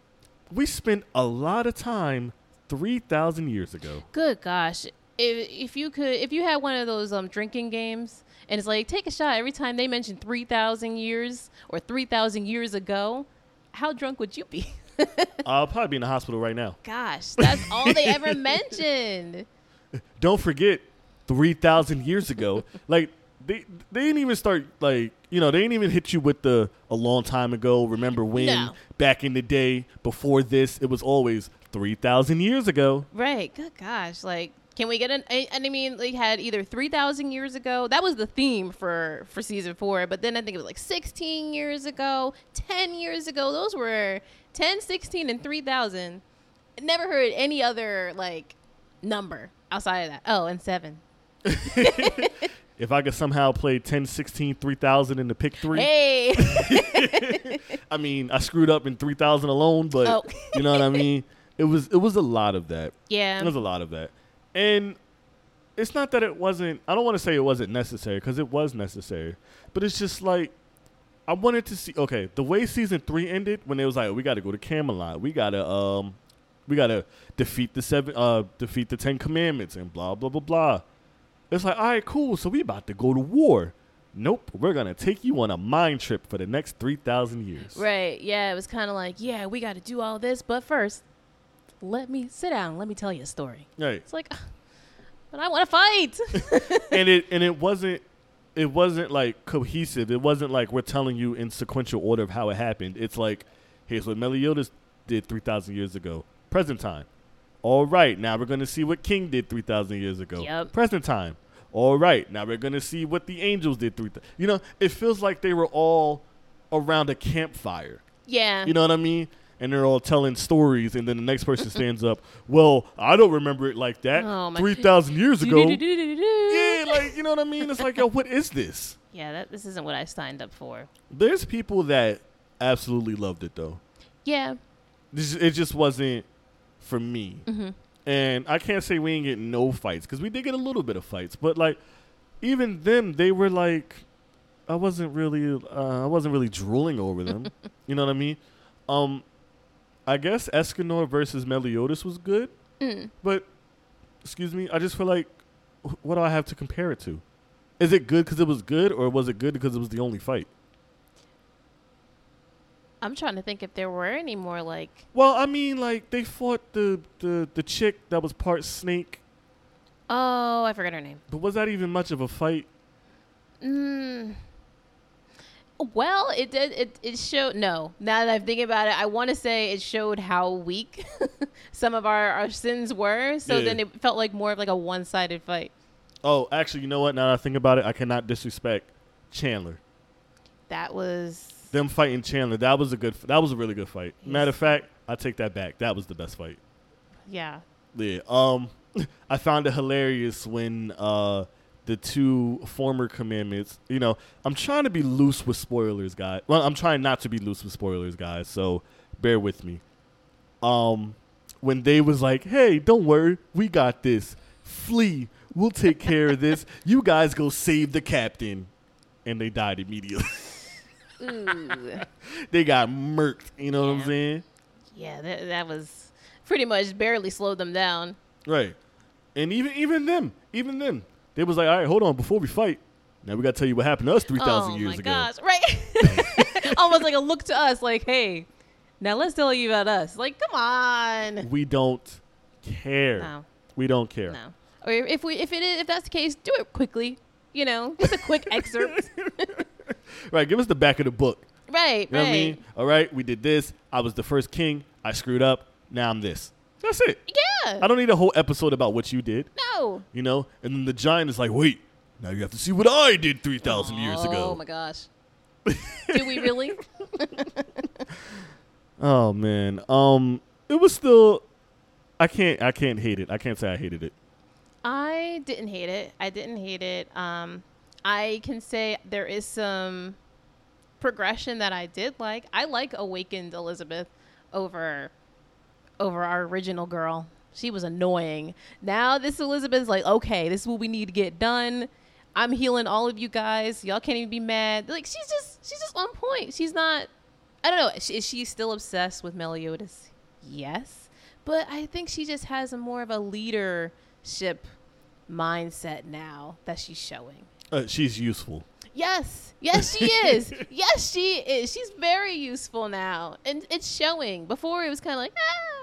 we spent a lot of time three thousand years ago. Good gosh. If, if you could, if you had one of those um drinking games, and it's like take a shot every time they mention three thousand years or three thousand years ago, how drunk would you be? I'll probably be in the hospital right now. Gosh, that's all they ever mentioned. Don't forget, three thousand years ago, like they they didn't even start like you know they didn't even hit you with the a long time ago. Remember when No. back in the day before this, it was always three thousand years ago. Right. Good gosh. Like, can we get an? And I mean, they had either three thousand years ago. That was the theme for for season four. But then I think it was like sixteen years ago, ten years ago. Those were 10, 16, and three thousand. Never heard any other like number outside of that. Oh, and seven. If I could somehow play 10, 16, 3000 in the pick three, Hey. I mean, I screwed up in 3000 alone, but Oh. you know what I mean? It was it was a lot of that. yeah. It was a lot of that. And it's not that it wasn't I don't want to say it wasn't necessary cuz it was necessary. But it's just like I wanted to see okay, the way season 3 ended when it was like we got to go to Camelot. We got to um we got to defeat the seven uh defeat the 10 commandments and blah blah blah blah. It's like, "All right, cool. So we about to go to war." Nope, we're to take you on a mind trip for the next 3000 years. Right. Yeah. It was kind of like, yeah, we got to do all this, but first, let me sit down. Let me tell you a story. Right. It's like, but I want to fight. and it and it wasn't it wasn't like cohesive. It wasn't like we're telling you in sequential order of how it happened. It's like here's what Meliodas did three thousand years ago, present time. All right, now we're gonna see what King did three thousand years ago, Yep. present time. All right, now we're gonna see what the angels did three. Th- you know, it feels like they were all around a campfire. yeah. You know what I mean? And they're all telling stories, and then the next person stands up. Well, I don't remember it like that. Oh, my- Three thousand years ago. Yeah, like you know what I mean. It's like, yo, what is this? Yeah, that this isn't what I signed up for. There's people that absolutely loved it though. Yeah. This, it just wasn't for me. Mm-hmm. And I can't say we ain't getting no fights because we did get a little bit of fights, but like even them, they were like, I wasn't really, uh, I wasn't really drooling over them. you know what I mean? Um, I guess Escanor versus Meliodas was good, Mm. but excuse me, I just feel like, what do I have to compare it to? Is it good because it was good, or was it good because it was the only fight? I'm trying to think if there were any more like. Well, I mean, like they fought the the the chick that was part snake, Oh, I forgot her name. but was that even much of a fight? Mm. Well, it did. It it showed. No, now that I'm thinking about it, I want to say it showed how weak some of our, our sins were. So Yeah. then it felt like more of like a one sided fight. Oh, actually, you know what? Now that I think about it, I cannot disrespect Chandler. That was. Them fighting Chandler, that was a good. That was a really good fight. Matter of fact, I take that back. That was the best fight. Yeah. Yeah. Um, I found it hilarious when uh the two former commandments. You know, I'm trying to be loose with spoilers, guys. Well, I'm trying not to be loose with spoilers, guys. So bear with me. Um, when they was like, "Hey, don't worry, we got this. Flee, we'll take care of this. You guys go save the captain," and they died immediately. Ooh. they got murked. You know what I'm saying? yeah. That that was pretty much barely slowed them down. Right. And even even them, even them, they was like, all right, hold on, before we fight, now we gotta tell you what happened to us three thousand oh years my ago. gosh! Right. Almost like a look to us, like, hey, now let's tell you about us. Like, come on. We don't care. No. We don't care. No. Or if we if it is if that's the case, do it quickly. You know, just a quick excerpt. Right, give us the back of the book. Right, You know right. what I mean? All right, we did this. I was the first king. I screwed up. Now I'm this. That's it. Yeah. I don't need a whole episode about what you did, no. you know? And then the giant is like, wait, now you have to see what I did 3,000 years ago. Oh my gosh. Do we really? Oh man. Um it was still I can't I can't hate it. I can't say I hated it. I didn't hate it. I didn't hate it. Um, I can say there is some progression that I did like. I like awakened Elizabeth over over our original girl. She was annoying. Now this Elizabeth's like, okay, this is what we need to get done. I'm healing all of you guys. Y'all can't even be mad. Like she's just she's just on point. She's not. I don't know. Is she- still obsessed with Meliodas? Yes, but I think she just has a more of a leadership mindset now that she's showing. Uh, she's useful. Yes, yes, she is. yes, she is. She's very useful now, and it's showing. Before it was kind of like ah, ah,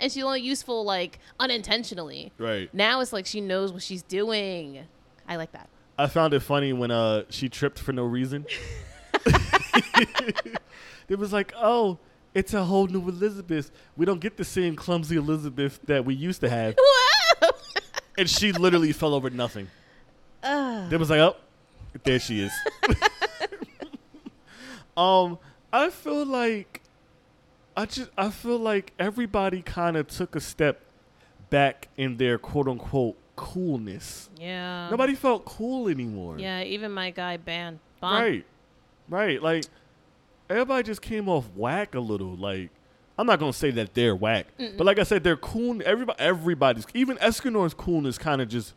and she's only useful like unintentionally. Right. Now it's like she knows what she's doing. I like that. I found it funny when uh she tripped for no reason. it was like, oh, it's a whole new Elizabeth. We don't get the same clumsy Elizabeth that we used to have. And she literally fell over nothing. Ugh. Then was like, oh, there she is. um, I feel like I just I feel like everybody kind of took a step back in their quote unquote coolness. yeah. Nobody felt cool anymore. Yeah, even my guy Ban. Bon. Right. Right. Like everybody just came off whack a little. Like I'm not gonna say that they're whack, Mm-mm. but like I said, they're cool. Everybody, everybody's even Escanor's coolness kind of just.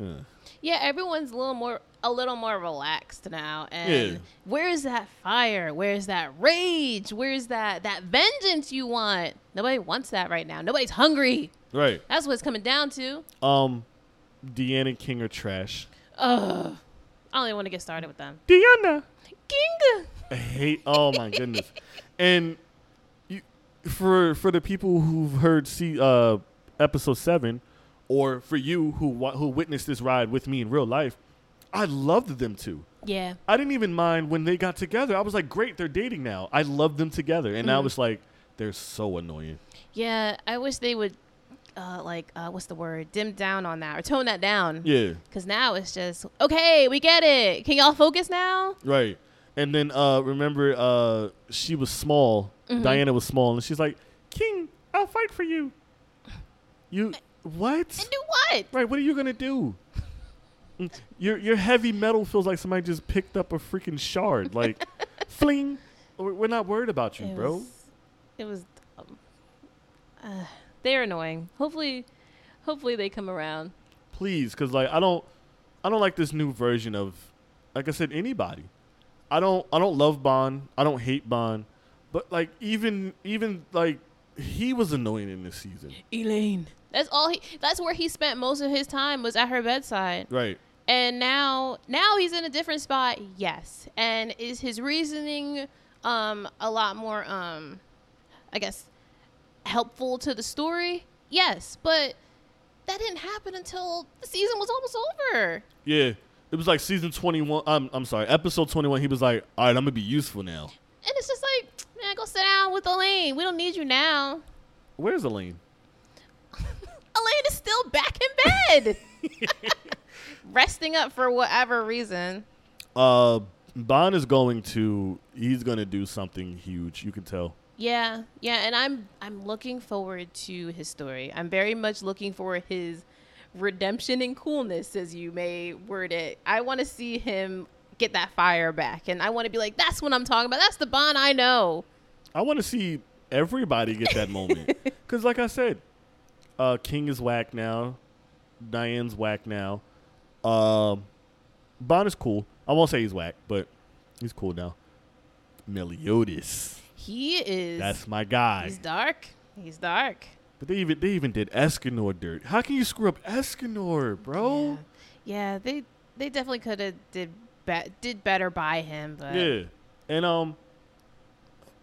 uh, Yeah, everyone's a little more a little more relaxed now. And Yeah. where's that fire? Where's that rage? Where's that that vengeance you want? Nobody wants that right now. Nobody's hungry. right. That's what it's coming down to. Um, Diane and King are trash. Ugh. I don't even want to get started with them. Diane. King. I hate. Oh my goodness. And you, for for the people who've heard see uh episode seven, or for you who who witnessed this ride with me in real life, I loved them too. Yeah. I didn't even mind when they got together. I was like, great, they're dating now. I love them together. And now Mhm. it's like they're so annoying. Yeah. I wish they would uh like uh what's the word? Dim down on that or tone that down. Yeah, Cause now it's just okay, we get it. Can y'all focus now? right. And then uh remember uh she was small. Mhm. Diane was small, and she's like, King, I'll fight for you. You what? And do what? Right, what are you gonna do? Your your heavy metal feels like somebody just picked up a freaking shard. Like, fling. We're we're not worried about you, It bro. was- it was. Um, uh, they're annoying. Hopefully, hopefully they come around. Please, because like I don't, I don't like this new version of, like I said, anybody. I don't, I don't love Ban. I don't hate Ban, but like even even like he was annoying in this season. Elaine. That's all he. That's where he spent most of his time was at her bedside. Right. And now, now he's in a different spot. Yes. And is his reasoning um a lot more um, I guess, helpful to the story? Yes. But that didn't happen until the season was almost over. Yeah. It was like season twenty one. I'm I'm sorry, episode twenty one. He was like, all right, I'm gonna be useful now. And it's just like, man, go sit down with Elaine. We don't need you now. Where's Elaine? Elaine is still back in bed, resting up for whatever reason. Uh, Ban is going to. He's gonna do something huge. You can tell. Yeah, yeah, and I'm I'm looking forward to his story. I'm very much looking for his redemption and coolness, as you may word it. I want to see him get that fire back, and I want to be like, that's what I'm talking about. That's the Ban I know. I want to see everybody get that moment. Because, like I said, uh, King is whack now. Diane's whack now. Um, Ban is cool. I won't say he's whack, but he's cool now. Meliodas. He is. That's my guy. He's dark. He's dark. But they even they even did Escanor dirt. How can you screw up Escanor, bro? Yeah, they they definitely could have did be- did better by him, but Yeah. And um,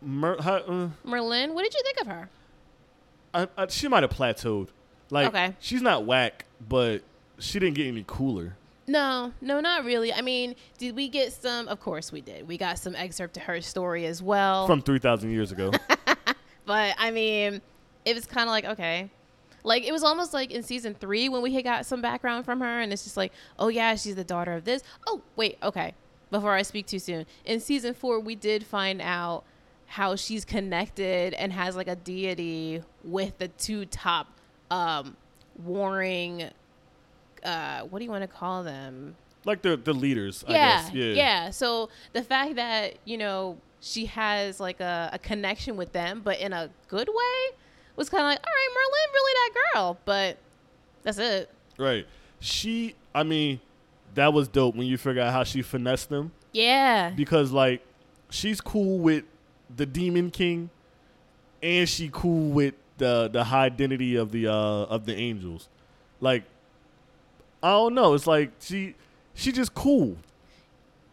Mer- how, uh, Merlin, what did you think of her? I, I, she might have plateaued. Like Okay. she's not whack, but she didn't get any cooler. No, no, not really. I mean, did we get some? Of course we did. We got some excerpt to her story as well. From three thousand years ago. but I mean, it was kind of like okay, like it was almost like in season three when we had got some background from her, and it's just like, oh yeah, she's the daughter of this. Oh wait, okay. Before I speak too soon, in season four we did find out how she's connected and has like a deity with the two top um warring uh what do you want to call them like the the leaders, I yeah, guess. Yeah. yeah. So the fact that you know she has like a, a connection with them, but in a good way, was kind of like, all right, Merlin, really that girl, but that's it. Right. She I mean, that was dope when you figure out how she finessed them. Yeah, Because like she's cool with the Demon King and she cool with the the high identity of the uh of the angels. Like I don't know. It's like she she just cool.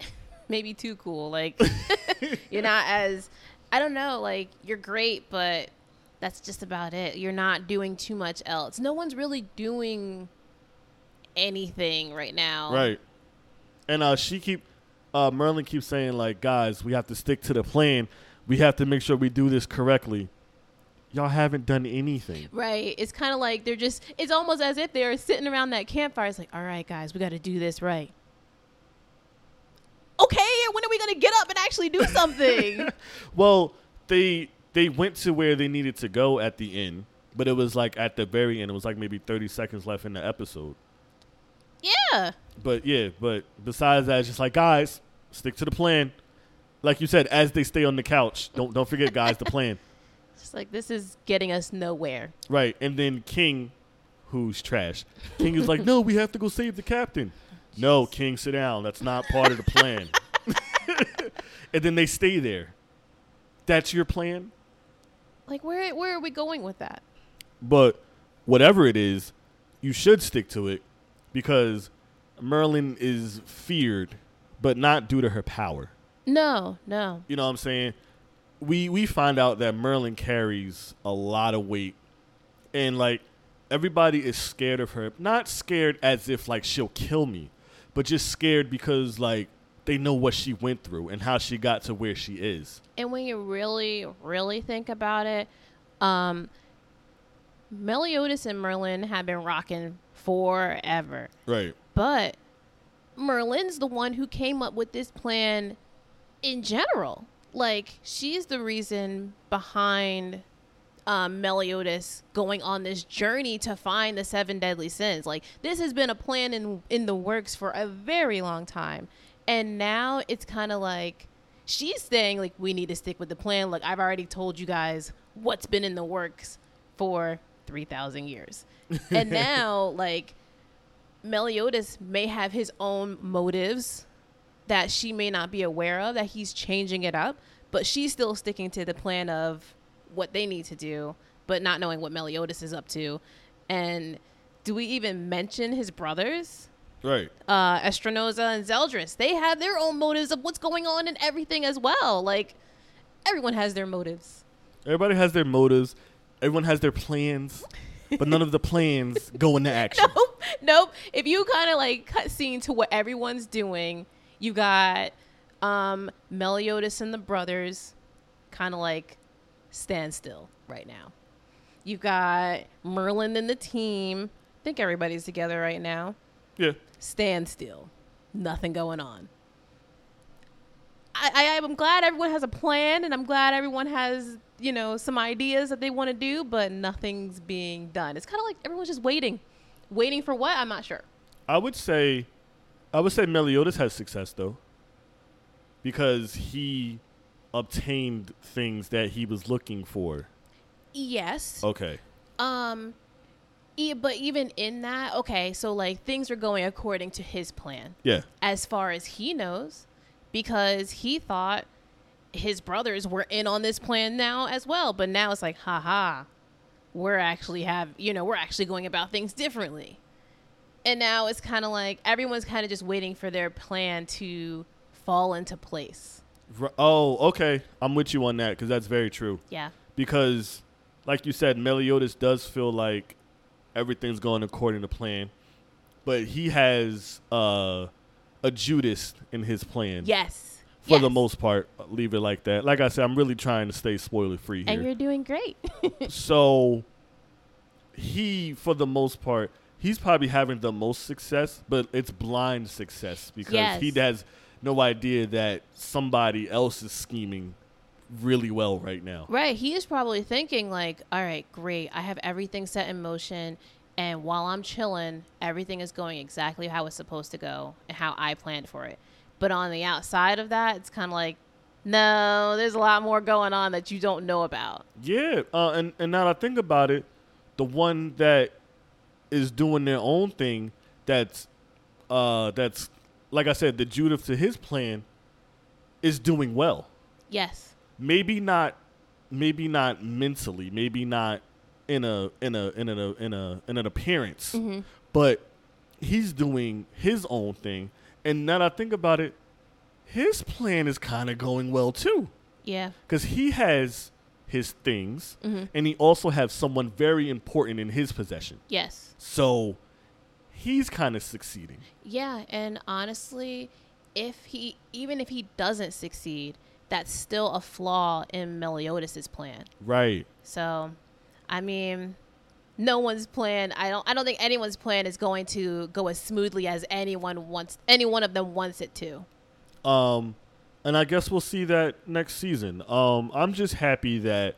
maybe too cool. Like you're not as, I don't know. Like you're great, but that's just about it. You're not doing too much else. No one's really doing anything right now. Right. And uh she keep uh Merlin keeps saying like, guys, we have to stick to the plan. We have to make sure we do this correctly. Y'all haven't done anything. Right. It's kind of like they're just, it's almost as if they're sitting around that campfire. It's like, all right, guys, we got to do this right. Okay, when are we going to get up and actually do something? Well, they they went to where they needed to go at the end, but it was like at the very end. It was like maybe 30 seconds left in the episode. yeah. But yeah, but besides that, it's just like guys, stick to the plan. Like you said, as they stay on the couch, don't don't forget, guys, the plan. Just like, this is getting us nowhere. Right, and then King, who's trash. King is like, no, we have to go save the captain. No, King, sit down. That's not part of the plan. and then they stay there. That's your plan. Like, where, where are we going with that? But whatever it is, you should stick to it because Merlin is feared, but not due to her power. No, no. You know what I'm saying? We we find out that Merlin carries a lot of weight, and like everybody is scared of her. Not scared as if like she'll kill me, but just scared because like they know what she went through and how she got to where she is. And when you really, really think about it, um, Meliodas and Merlin have been rocking forever. Right. But Merlin's the one who came up with this plan in general. Like, she's the reason behind um, Meliodas going on this journey to find the seven deadly sins. Like, this has been a plan in, in the works for a very long time. And now it's kind of like she's saying, like, we need to stick with the plan. Like, I've already told you guys what's been in the works for 3,000 years. and now, like, Meliodas may have his own motives that she may not be aware of, that he's changing it up, but she's still sticking to the plan of what they need to do, but not knowing what Meliodas is up to. And do we even mention his brothers? Right. Uh, Estarossa and Zeldris. They have their own motives of what's going on and everything as well. Like, everyone has their motives. Everybody has their motives. Everyone has their plans, but none of the plans go into action. nope, nope. If you kind of like cut scene to what everyone's doing, you got um, Meliodas and the brothers kind of like stand still right now. You got Merlin and the team. I think everybody's together right now. Yeah. Stand still. Nothing going on. I, I, I'm glad everyone has a plan and I'm glad everyone has, you know, some ideas that they want to do, but nothing's being done. It's kind of like everyone's just waiting. Waiting for what? I'm not sure. I would say, I would say Meliodas has success though, because he obtained things that he was looking for. Yes. Okay. Um, e- but even in that, okay, so like things are going according to his plan Yeah. as far as he knows, because he thought his brothers were in on this plan now as well. But now it's like, haha, we're actually have you know we're actually going about things differently, and now it's kind of like everyone's kind of just waiting for their plan to fall into place. R- Oh, okay. I'm with you on that because that's very true. Yeah. Because, like you said, Meliodas does feel like everything's going according to plan, but he has uh, a Judas in his plan. Yes. For the most part, leave it like that. Like I said, I'm really trying to stay spoiler free here. And you're doing great. so he for the most part he's probably having the most success but it's blind success because Yes. he has no idea that somebody else is scheming really well right now Right. He is probably thinking like, all right, great. I have everything set in motion. And while I'm chilling, everything is going exactly how it's supposed to go and how I planned for it. But on the outside of that, it's kind of like, no, there's a lot more going on that you don't know about. yeah uh, and, and now that i think about it the one that is doing their own thing that's uh that's like i said the Judas to his plan is doing well Yes. maybe not maybe not mentally maybe not in a in a in a in a in an appearance Mm-hmm. but he's doing his own thing and now that i think about it his plan is kind of going well too Yeah. because he has his things Mm-hmm. and he also has someone very important in his possession Yes. so he's kind of succeeding Yeah, and honestly, if he even if he doesn't succeed, that's still a flaw in Meliodas' plan. Right. So, I mean, no one's plan. I don't. I don't think anyone's plan is going to go as smoothly as anyone wants. Any one of them wants it to. Um, and I guess we'll see that next season. Um, I'm just happy that,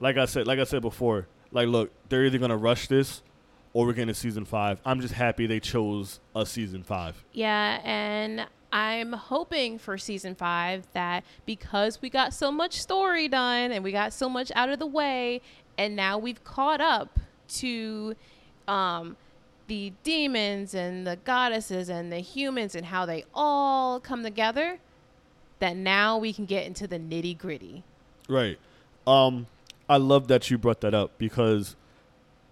like I said, like I said before, like look, they're either gonna rush this, or we're getting a season five. I'm just happy they chose a season five. Yeah, and I'm hoping for season five that because we got so much story done and we got so much out of the way, and now we've caught up to um, the demons and the goddesses and the humans and how they all come together, that now we can get into the nitty gritty. Right. Um, I love that you brought that up because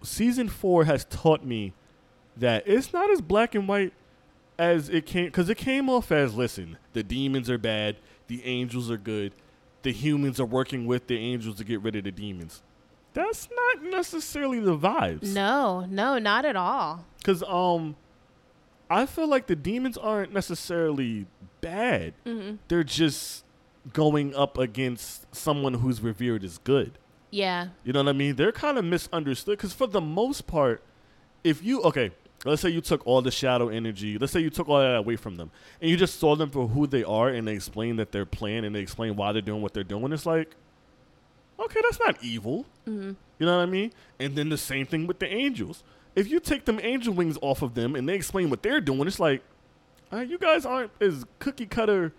season four has taught me that it's not as black and white as it came because it came off as listen the demons are bad the angels are good the humans are working with the angels to get rid of the demons that's not necessarily the vibes No, no, not at all. because um i feel like the demons aren't necessarily bad hmm they're just going up against someone who's revered as good Yeah, you know what I mean? They're kind of misunderstood because for the most part, if you okay, let's say you took all the shadow energy, let's say you took all that away from them, and you just saw them for who they are, and they explain that they're playing, and they explain why they're doing what they're doing. It's like, okay, that's not evil. hmm You know what I mean? And then the same thing with the angels. If you take them angel wings off of them and they explain what they're doing, it's like, uh, you guys aren't as cookie cutter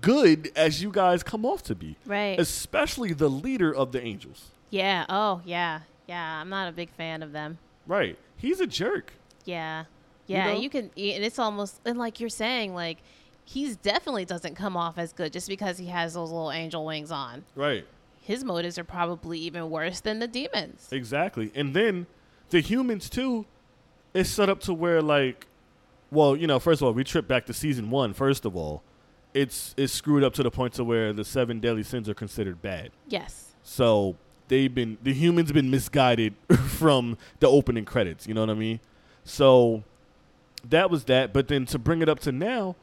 good as you guys come off to be. right. Especially the leader of the angels. yeah. Oh, yeah, yeah. I'm not a big fan of them. Right. He's a jerk. Yeah. You Yeah, know? you, can and it's almost and like you're saying like he's definitely doesn't come off as good just because he has those little angel wings on. Right. His motives are probably even worse than the demons. Exactly. And then the humans too, it's set up to where like well, you know, first of all, we trip back to season one, first of all. It's it's screwed up to the point to where the seven deadly sins are considered bad. Yes. So they've been the humans been misguided from the opening credits, you know what I mean? So that was that, but then to bring it up to now,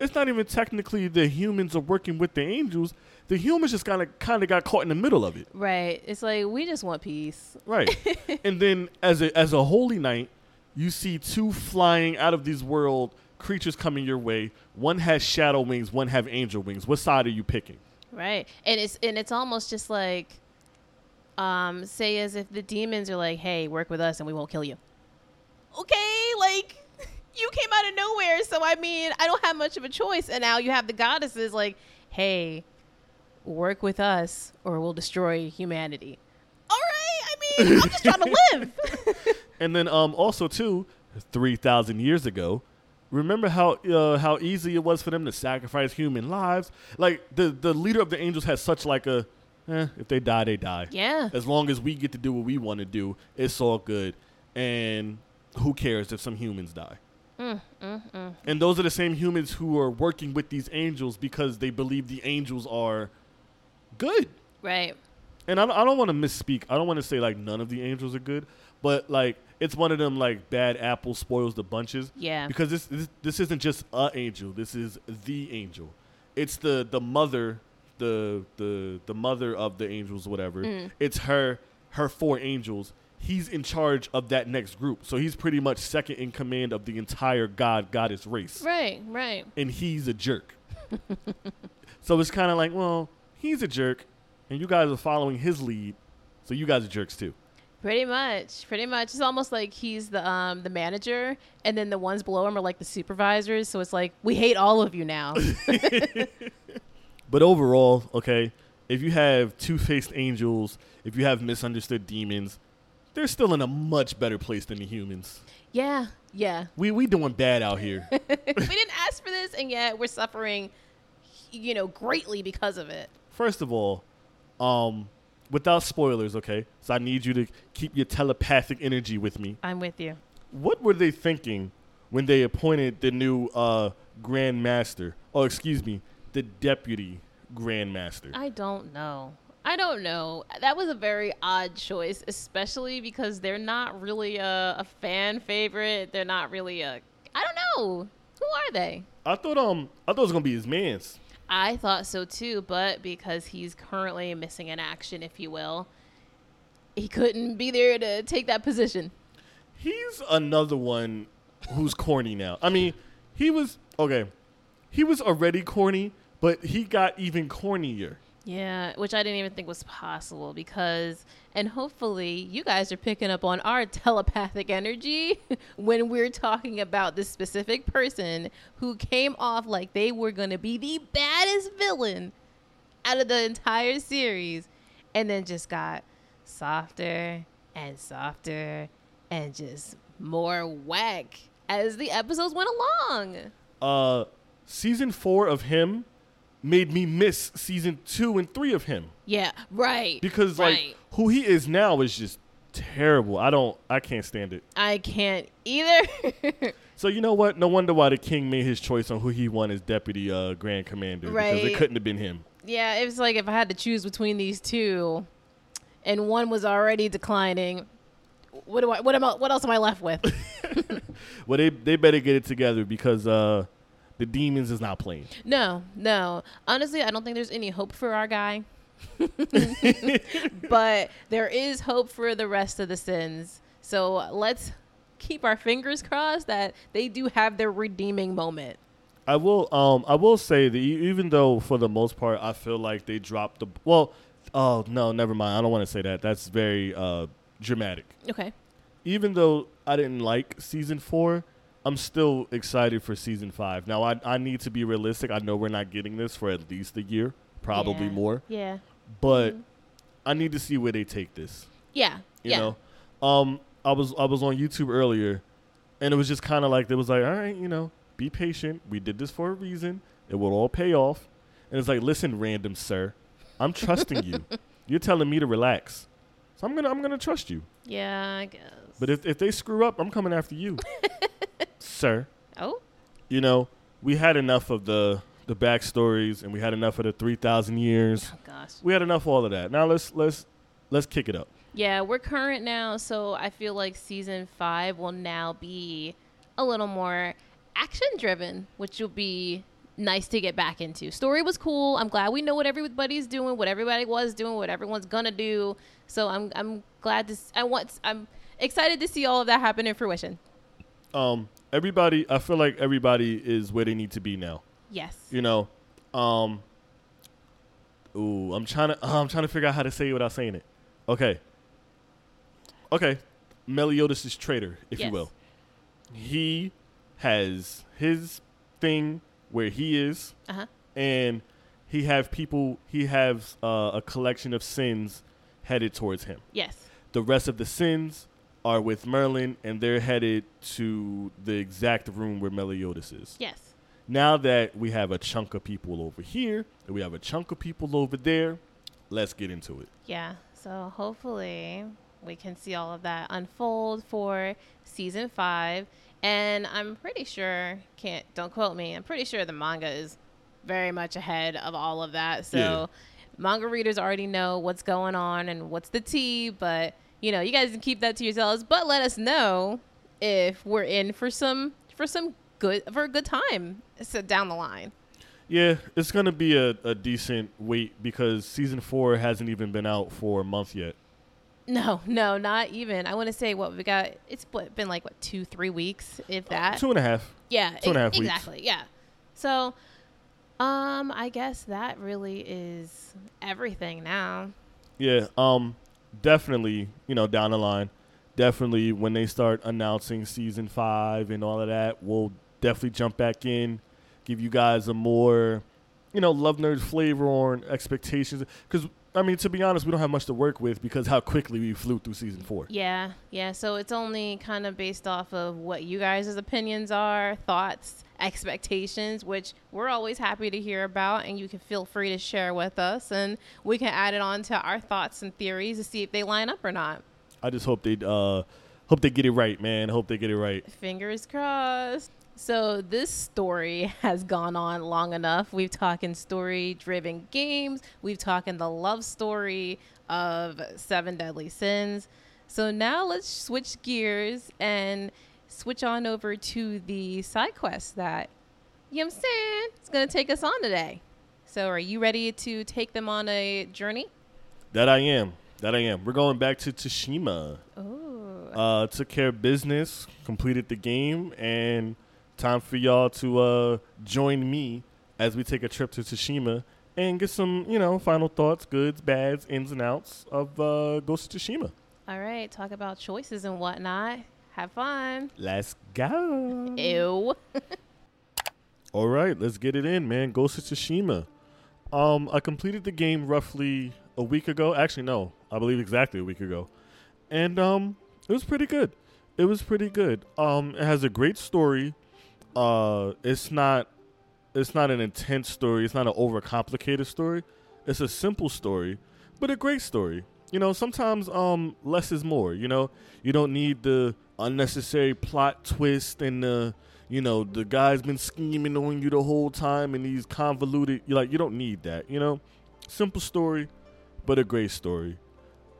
it's not even technically the humans are working with the angels. The humans just kind of kind of got caught in the middle of it. Right. It's like we just want peace. Right. and then as a as a holy knight, you see two flying out of this world creatures coming your way. One has shadow wings, one have angel wings. What side are you picking? Right. And it's and it's almost just like um say as if the demons are like, "Hey, work with us and we won't kill you." Okay, like you came out of nowhere, so I mean, I don't have much of a choice. And now you have the goddesses like, "Hey, work with us or we'll destroy humanity." All right. I mean, I'm just trying to live. And then um also too, three thousand years ago, remember how uh, how easy it was for them to sacrifice human lives? Like the the leader of the angels has such like a eh, if they die, they die. yeah. As long as we get to do what we want to do, it's all good. And who cares if some humans die? Mm, mm, mm. And those are the same humans who are working with these angels because they believe the angels are good. Right. And I don't, I don't want to misspeak. I don't want to say like none of the angels are good, but like it's one of them like bad apple spoils the bunches. Yeah. Because this this, this isn't just a angel. This is the angel. It's the the mother, the the the mother of the angels, whatever. Mm. It's her her four angels. He's in charge of that next group, so he's pretty much second in command of the entire god goddess race Right, right. and he's a jerk. so it's kind of like, well, he's a jerk, and you guys are following his lead, so you guys are jerks too. Pretty much, pretty much. It's almost like he's the um the manager, and then the ones below him are like the supervisors. So it's like we hate all of you now. But overall, okay, if you have two-faced angels, if you have misunderstood demons, they're still in a much better place than the humans. yeah, yeah. We we doing bad out here. we didn't ask for this, and yet we're suffering, you know, greatly because of it. First of all, um, without spoilers, okay. So I need you to keep your telepathic energy with me. I'm with you. what were they thinking when they appointed the new uh, Grand Master? Oh, excuse me, the deputy Grand Master. I don't know. I don't know. That was a very odd choice, especially because they're not really a, a fan favorite. They're not really a. I don't know. Who are they? I thought um I thought it was gonna be his man's. I thought so too, but because he's currently missing in action, if you will, he couldn't be there to take that position. He's another one who's corny now. I mean, he was okay. He was already corny, but he got even cornier. Yeah, which I didn't even think was possible because, and hopefully you guys are picking up on our telepathic energy when we're talking about this specific person who came off like they were going to be the baddest villain out of the entire series and then just got softer and softer and just more whack as the episodes went along. Uh, season four of him made me miss season two and three of him Yeah, right. because right. like who he is now is just terrible. I don't. I can't stand it. I can't either. So you know what? No wonder why the king made his choice on who he won as deputy uh, grand commander because it couldn't have been him. Yeah, it was like if I had to choose between these two, and one was already declining. What do I? What am I? What else am I left with? Well, they they better get it together because uh, the demons is not playing. no, no. Honestly, I don't think there's any hope for our guy. but there is hope for the rest of the sins. So let's keep our fingers crossed that they do have their redeeming moment. I will um I will say that even though for the most part I feel like they dropped the well oh no never mind I don't want to say that that's very uh dramatic. Okay. Even though I didn't like season 4, I'm still excited for season 5. Now I I need to be realistic. I know we're not getting this for at least a year, probably Yeah. more, Yeah. but Mhm. I need to see where they take this. Yeah. You yeah. know, um, I was I was on YouTube earlier, and it was just kind of like it was like, all right, you know, be patient. We did this for a reason. It will all pay off. And it's like, listen, random sir, I'm trusting you. You're telling me to relax, so I'm gonna I'm gonna trust you. Yeah, I guess. But if if they screw up, I'm coming after you, sir. oh, You know, we had enough of the the backstories, and we had enough of the three thousand years. oh gosh. We had enough of all of that. Now let's let's let's kick it up. Yeah, we're current now, so I feel like season five will now be a little more action driven, which will be nice to get back into. Story was cool. I'm glad we know what everybody's doing, what everybody was doing, what everyone's gonna do. So I'm I'm glad to. I want. I'm excited to see all of that happen in fruition. um everybody i feel like everybody is where they need to be now Yes. you know um ooh i'm trying to i'm trying to figure out how to say it without saying it okay okay meliodas is traitor if Yes. you will he has his thing where he is Uh huh. and he have people he has uh, a collection of sins headed towards him Yes. the rest of the sins are with Merlin, and they're headed to the exact room where Meliodas is. Yes. Now that we have a chunk of people over here, and we have a chunk of people over there, let's get into it. Yeah. So hopefully we can see all of that unfold for season five. And I'm pretty sure, can't, don't quote me, I'm pretty sure the manga is very much ahead of all of that. So Yeah. manga readers already know what's going on and what's the tea, but you know, you guys can keep that to yourselves, but let us know if we're in for some, for some good, for a good time so down the line. Yeah, it's gonna be a, a decent wait because season four hasn't even been out for a month yet. No, no, not even. I want to say what we got. It's what, been like what two, three weeks, if that. Two and a half. yeah, two and a half weeks. exactly. Yeah. So, um, I guess that really is everything now. Yeah, um, definitely. You know, down the line, definitely when they start announcing season five and all of that, we'll definitely jump back in, give you guys a more, you know, love nerd flavor on expectations. Because I mean, to be honest, we don't have much to work with because how quickly we flew through season four. Yeah, yeah. So it's only kind of based off of what you guys' opinions are, thoughts, expectations, which we're always happy to hear about, and you can feel free to share with us, and we can add it on to our thoughts and theories to see if they line up or not. I just hope they uh hope they get it right, man. Hope they get it right. Fingers crossed. So this story has gone on long enough. We've talking story-driven games. We've talking the love story of Seven Deadly Sins. So now let's switch gears and switch on over to the side quest that you know what I'm saying it's gonna take us on today. So, are you ready to take them on a journey? That I am. That I am. We're going back to Tsushima. Oh. Uh, took care of business, completed the game, and time for y'all to uh, join me as we take a trip to Tsushima and get some, you know, final thoughts, goods, bads, ins and outs of uh, Ghost of Tsushima. All right. Talk about choices and whatnot. Have fun. Let's go. Ew. All right, let's get it in, man. Ghost of Tsushima. Um, I completed the game roughly a week ago. Actually, no, I believe exactly a week ago, and um, it was pretty good. It was pretty good. Um, it has a great story. Uh, it's not, it's not an intense story. It's not an overcomplicated story. It's a simple story, but a great story. You know, sometimes um, less is more. You know, you don't need the unnecessary plot twist and the you know the guy's been scheming on you the whole time and he's convoluted you like you don't need that you know simple story but a great story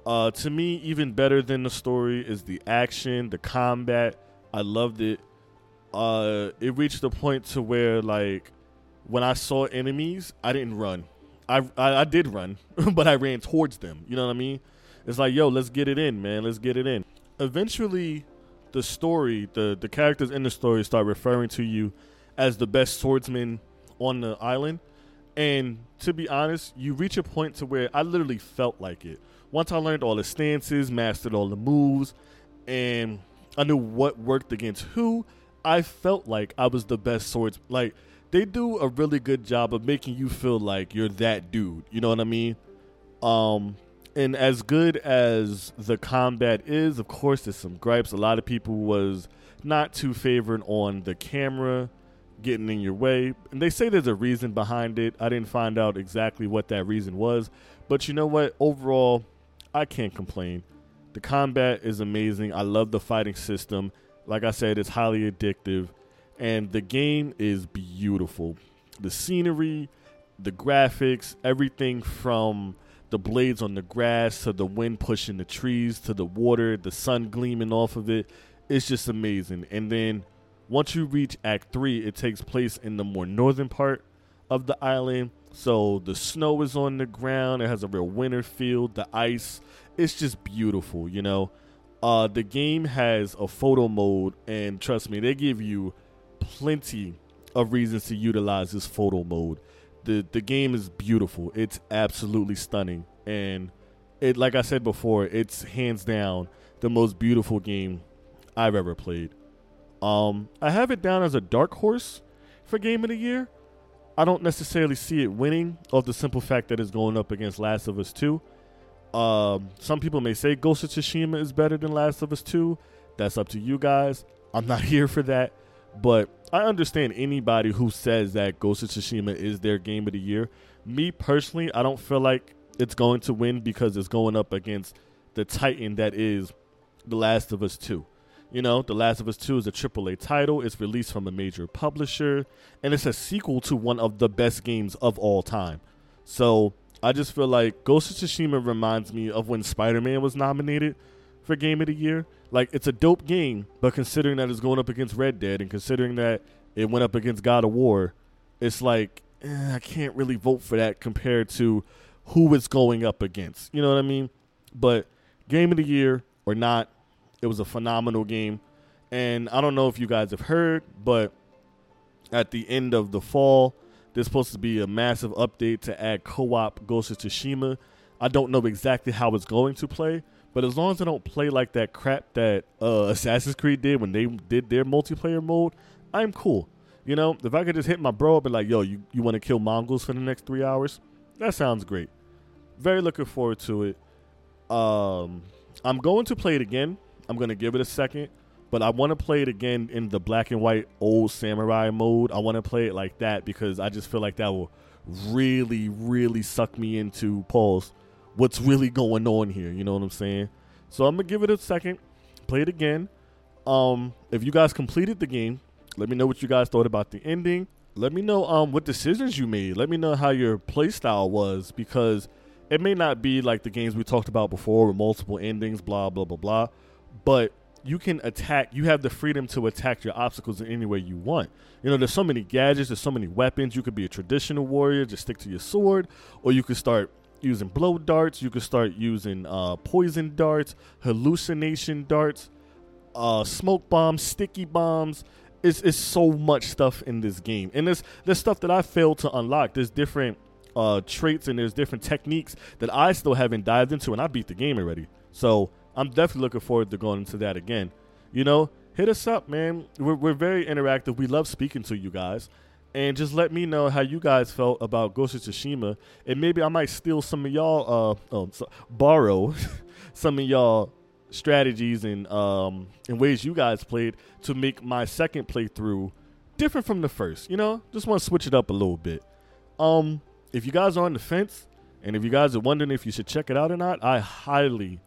uh to me even better than the story is the action the combat i loved it uh it reached the point to where like when i saw enemies i didn't run. I i, I did run but i ran towards them. You know what i mean? It's like yo let's get it in man. Let's get it in. Eventually the story, the the characters in the story start referring to you as the best swordsman on the island. And to be honest, you reach a point to where I literally felt like it. Once I learned all the stances, mastered all the moves, and I knew what worked against who, I felt like I was the best swords. Like they do a really good job of making you feel like you're that dude. You know what I mean? Um, and as good as the combat is, of course, there's some gripes. A lot of people was not too favored on the camera getting in your way, and they say there's a reason behind it. I didn't find out exactly what that reason was, but you know what? Overall, I can't complain. The combat is amazing. I love the fighting system. Like I said, it's highly addictive, and the game is beautiful. The scenery, the graphics, everything from the blades on the grass to the wind pushing the trees to the water, the sun gleaming off of it. It's just amazing. And then once you reach Act 3, it takes place in the more northern part of the island. So the snow is on the ground. It has a real winter feel. The ice, it's just beautiful, you know. Uh, the game has a photo mode, and trust me, they give you plenty of reasons to utilize this photo mode the the game is beautiful. It's absolutely stunning, and it like I said before, it's hands down the most beautiful game I've ever played. Um, I have it down as a dark horse for game of the year. I don't necessarily see it winning of the simple fact that it's going up against Last of Us 2. Um, some people may say Ghost of Tsushima is better than Last of Us 2. That's up to you guys. I'm not here for that. But I understand anybody who says that Ghost of Tsushima is their game of the year. Me personally, I don't feel like it's going to win because it's going up against the titan that is The Last of Us 2. You know, The Last of Us 2 is a AAA title. It's released from a major publisher, and it's a sequel to one of the best games of all time. So I just feel like Ghost of Tsushima reminds me of when Spider Man was nominated for Game of the Year. Like it's a dope game, but considering that it's going up against Red Dead and considering that it went up against God of War, it's like eh, I can't really vote for that compared to who it's going up against. You know what I mean? But Game of the Year or not, it was a phenomenal game. And I don't know if you guys have heard, but at the end of the fall, there's supposed to be a massive update to add co-op Ghost of Tsushima. I don't know exactly how it's going to play, but as long as I don't play like that crap that uh, Assassin's Creed did when they did their multiplayer mode, I'm cool. You know, if I could just hit my bro up and like, yo, you, you want to kill Mongols for the next three hours? That sounds great. Very looking forward to it. Um, I'm going to play it again. I'm going to give it a second, but I want to play it again in the black and white old samurai mode. I want to play it like that because I just feel like that will really, really suck me into Paul's what's really going on here. You know what I'm saying? So I'm gonna give it a second, play it again. Um, if you guys completed the game, let me know what you guys thought about the ending. Let me know um what decisions you made. Let me know how your playstyle was because it may not be like the games we talked about before with multiple endings, blah blah blah blah. But you can attack. You have the freedom to attack your obstacles in any way you want. You know, there's so many gadgets. There's so many weapons. You could be a traditional warrior, just stick to your sword, or you could start using blow darts. You could start using uh, poison darts, hallucination darts, uh, smoke bombs, sticky bombs. It's, it's so much stuff in this game, and there's there's stuff that I failed to unlock. There's different uh, traits and there's different techniques that I still haven't dived into, and I beat the game already. So I'm definitely looking forward to going into that again. You know, hit us up, man. We're, we're very interactive. We love speaking to you guys. And just let me know how you guys felt about Ghost of Tsushima. And maybe I might steal some of y'all, uh, oh, so, borrow some of y'all strategies and um, and ways you guys played to make my second playthrough different from the first. You know, just want to switch it up a little bit. Um, if you guys are on the fence, and if you guys are wondering if you should check it out or not, I highly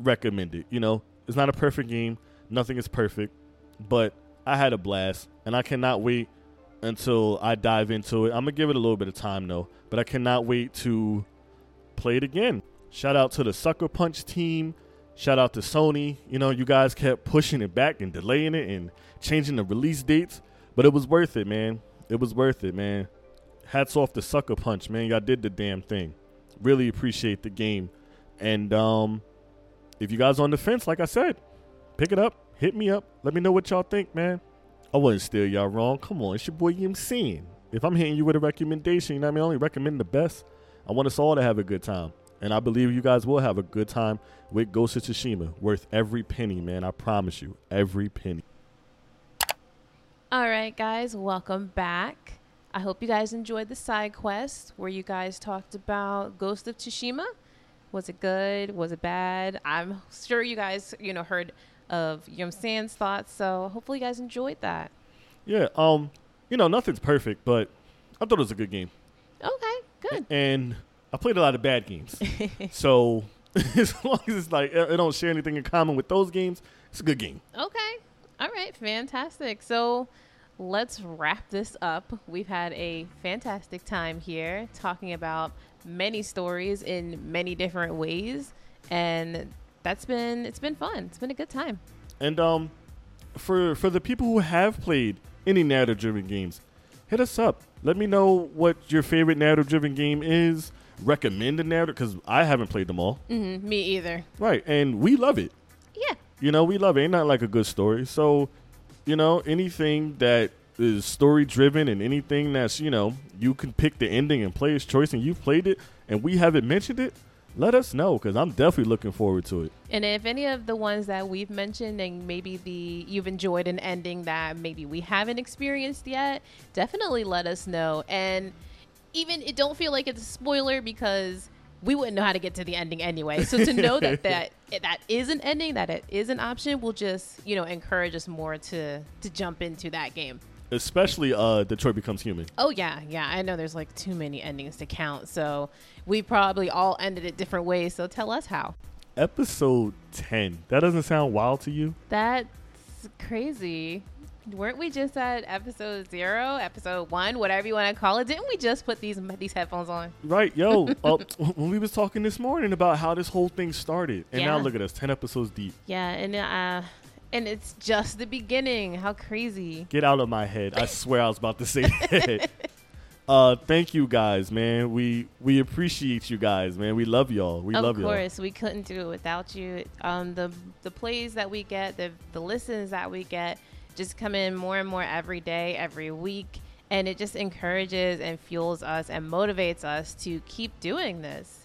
recommend it. You know, it's not a perfect game. Nothing is perfect, but I had a blast, and I cannot wait until I dive into it. I'm gonna give it a little bit of time though, but I cannot wait to play it again. Shout out to the Sucker Punch team. Shout out to Sony. You know, you guys kept pushing it back and delaying it and changing the release dates, but it was worth it, man. It was worth it, man. Hats off to Sucker Punch, man. Y'all did the damn thing. Really appreciate the game. And um if you guys on the fence, like I said, pick it up, hit me up, let me know what y'all think, man. I wouldn't steer y'all wrong. Come on, it's your boy Yim If I'm hitting you with a recommendation, you know what I mean? I only recommend the best. I want us all to have a good time. And I believe you guys will have a good time with Ghost of Tsushima. Worth every penny, man. I promise you. Every penny. All right, guys, welcome back. I hope you guys enjoyed the side quest where you guys talked about Ghost of Tsushima. Was it good? Was it bad? I'm sure you guys, you know, heard of Yum San's thoughts, so hopefully you guys enjoyed that. Yeah, um, you know, nothing's perfect, but I thought it was a good game. Okay, good. And I played a lot of bad games. so as long as it's like I don't share anything in common with those games, it's a good game. Okay. All right, fantastic. So let's wrap this up. We've had a fantastic time here talking about many stories in many different ways and that's been it's been fun. It's been a good time. And um for for the people who have played any narrative driven games, hit us up. Let me know what your favorite narrative driven game is. Recommend a narrative because I haven't played them all. Mm-hmm, me either. Right, and we love it. Yeah. You know, we love it. Ain't not like a good story. So, you know, anything that is story driven and anything that's you know you can pick the ending and player's choice and you've played it and we haven't mentioned it let us know because i'm definitely looking forward to it. And if any of the ones that we've mentioned and maybe the you've enjoyed an ending that maybe we haven't experienced yet definitely let us know. And even it don't feel like it's a spoiler because we wouldn't know how to get to the ending anyway. So to know that that that is an ending, that it is an option, will just you know encourage us more to to jump into that game especially uh, Detroit Becomes Human. Oh yeah, yeah. I know there's like too many endings to count, so we probably all ended it different ways. So tell us how. Episode ten. That doesn't sound wild to you? That's crazy. Weren't we just at episode zero, episode one, whatever you want to call it? Didn't we just put these these headphones on? Right, yo. uh, when we was talking this morning about how this whole thing started, and yeah. now look at us, ten episodes deep. Yeah, and uh, and it's just the beginning. How crazy. Get out of my head. I swear I was about to say that. Uh, thank you guys, man. We we appreciate you guys, man. We love y'all. We of love y'all. Of course, we couldn't do it without you. Um, the the plays that we get, the the listens that we get, just come in more and more every day, every week, and it just encourages and fuels us and motivates us to keep doing this.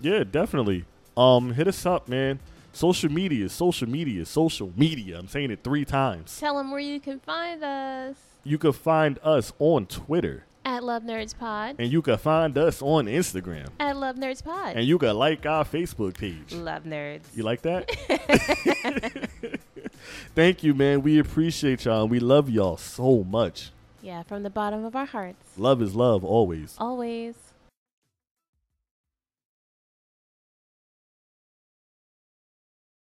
Yeah, definitely. Um, hit us up, man. Social media, social media, social media. I'm saying it three times. Tell them where you can find us. You can find us on Twitter at Love Nerds Pod. And you can find us on Instagram at Love Nerds Pod. And you can like our Facebook page. Love Nerds. You like that? Thank you, man. We appreciate y'all. We love y'all so much. Yeah, from the bottom of our hearts. Love is love always. Always.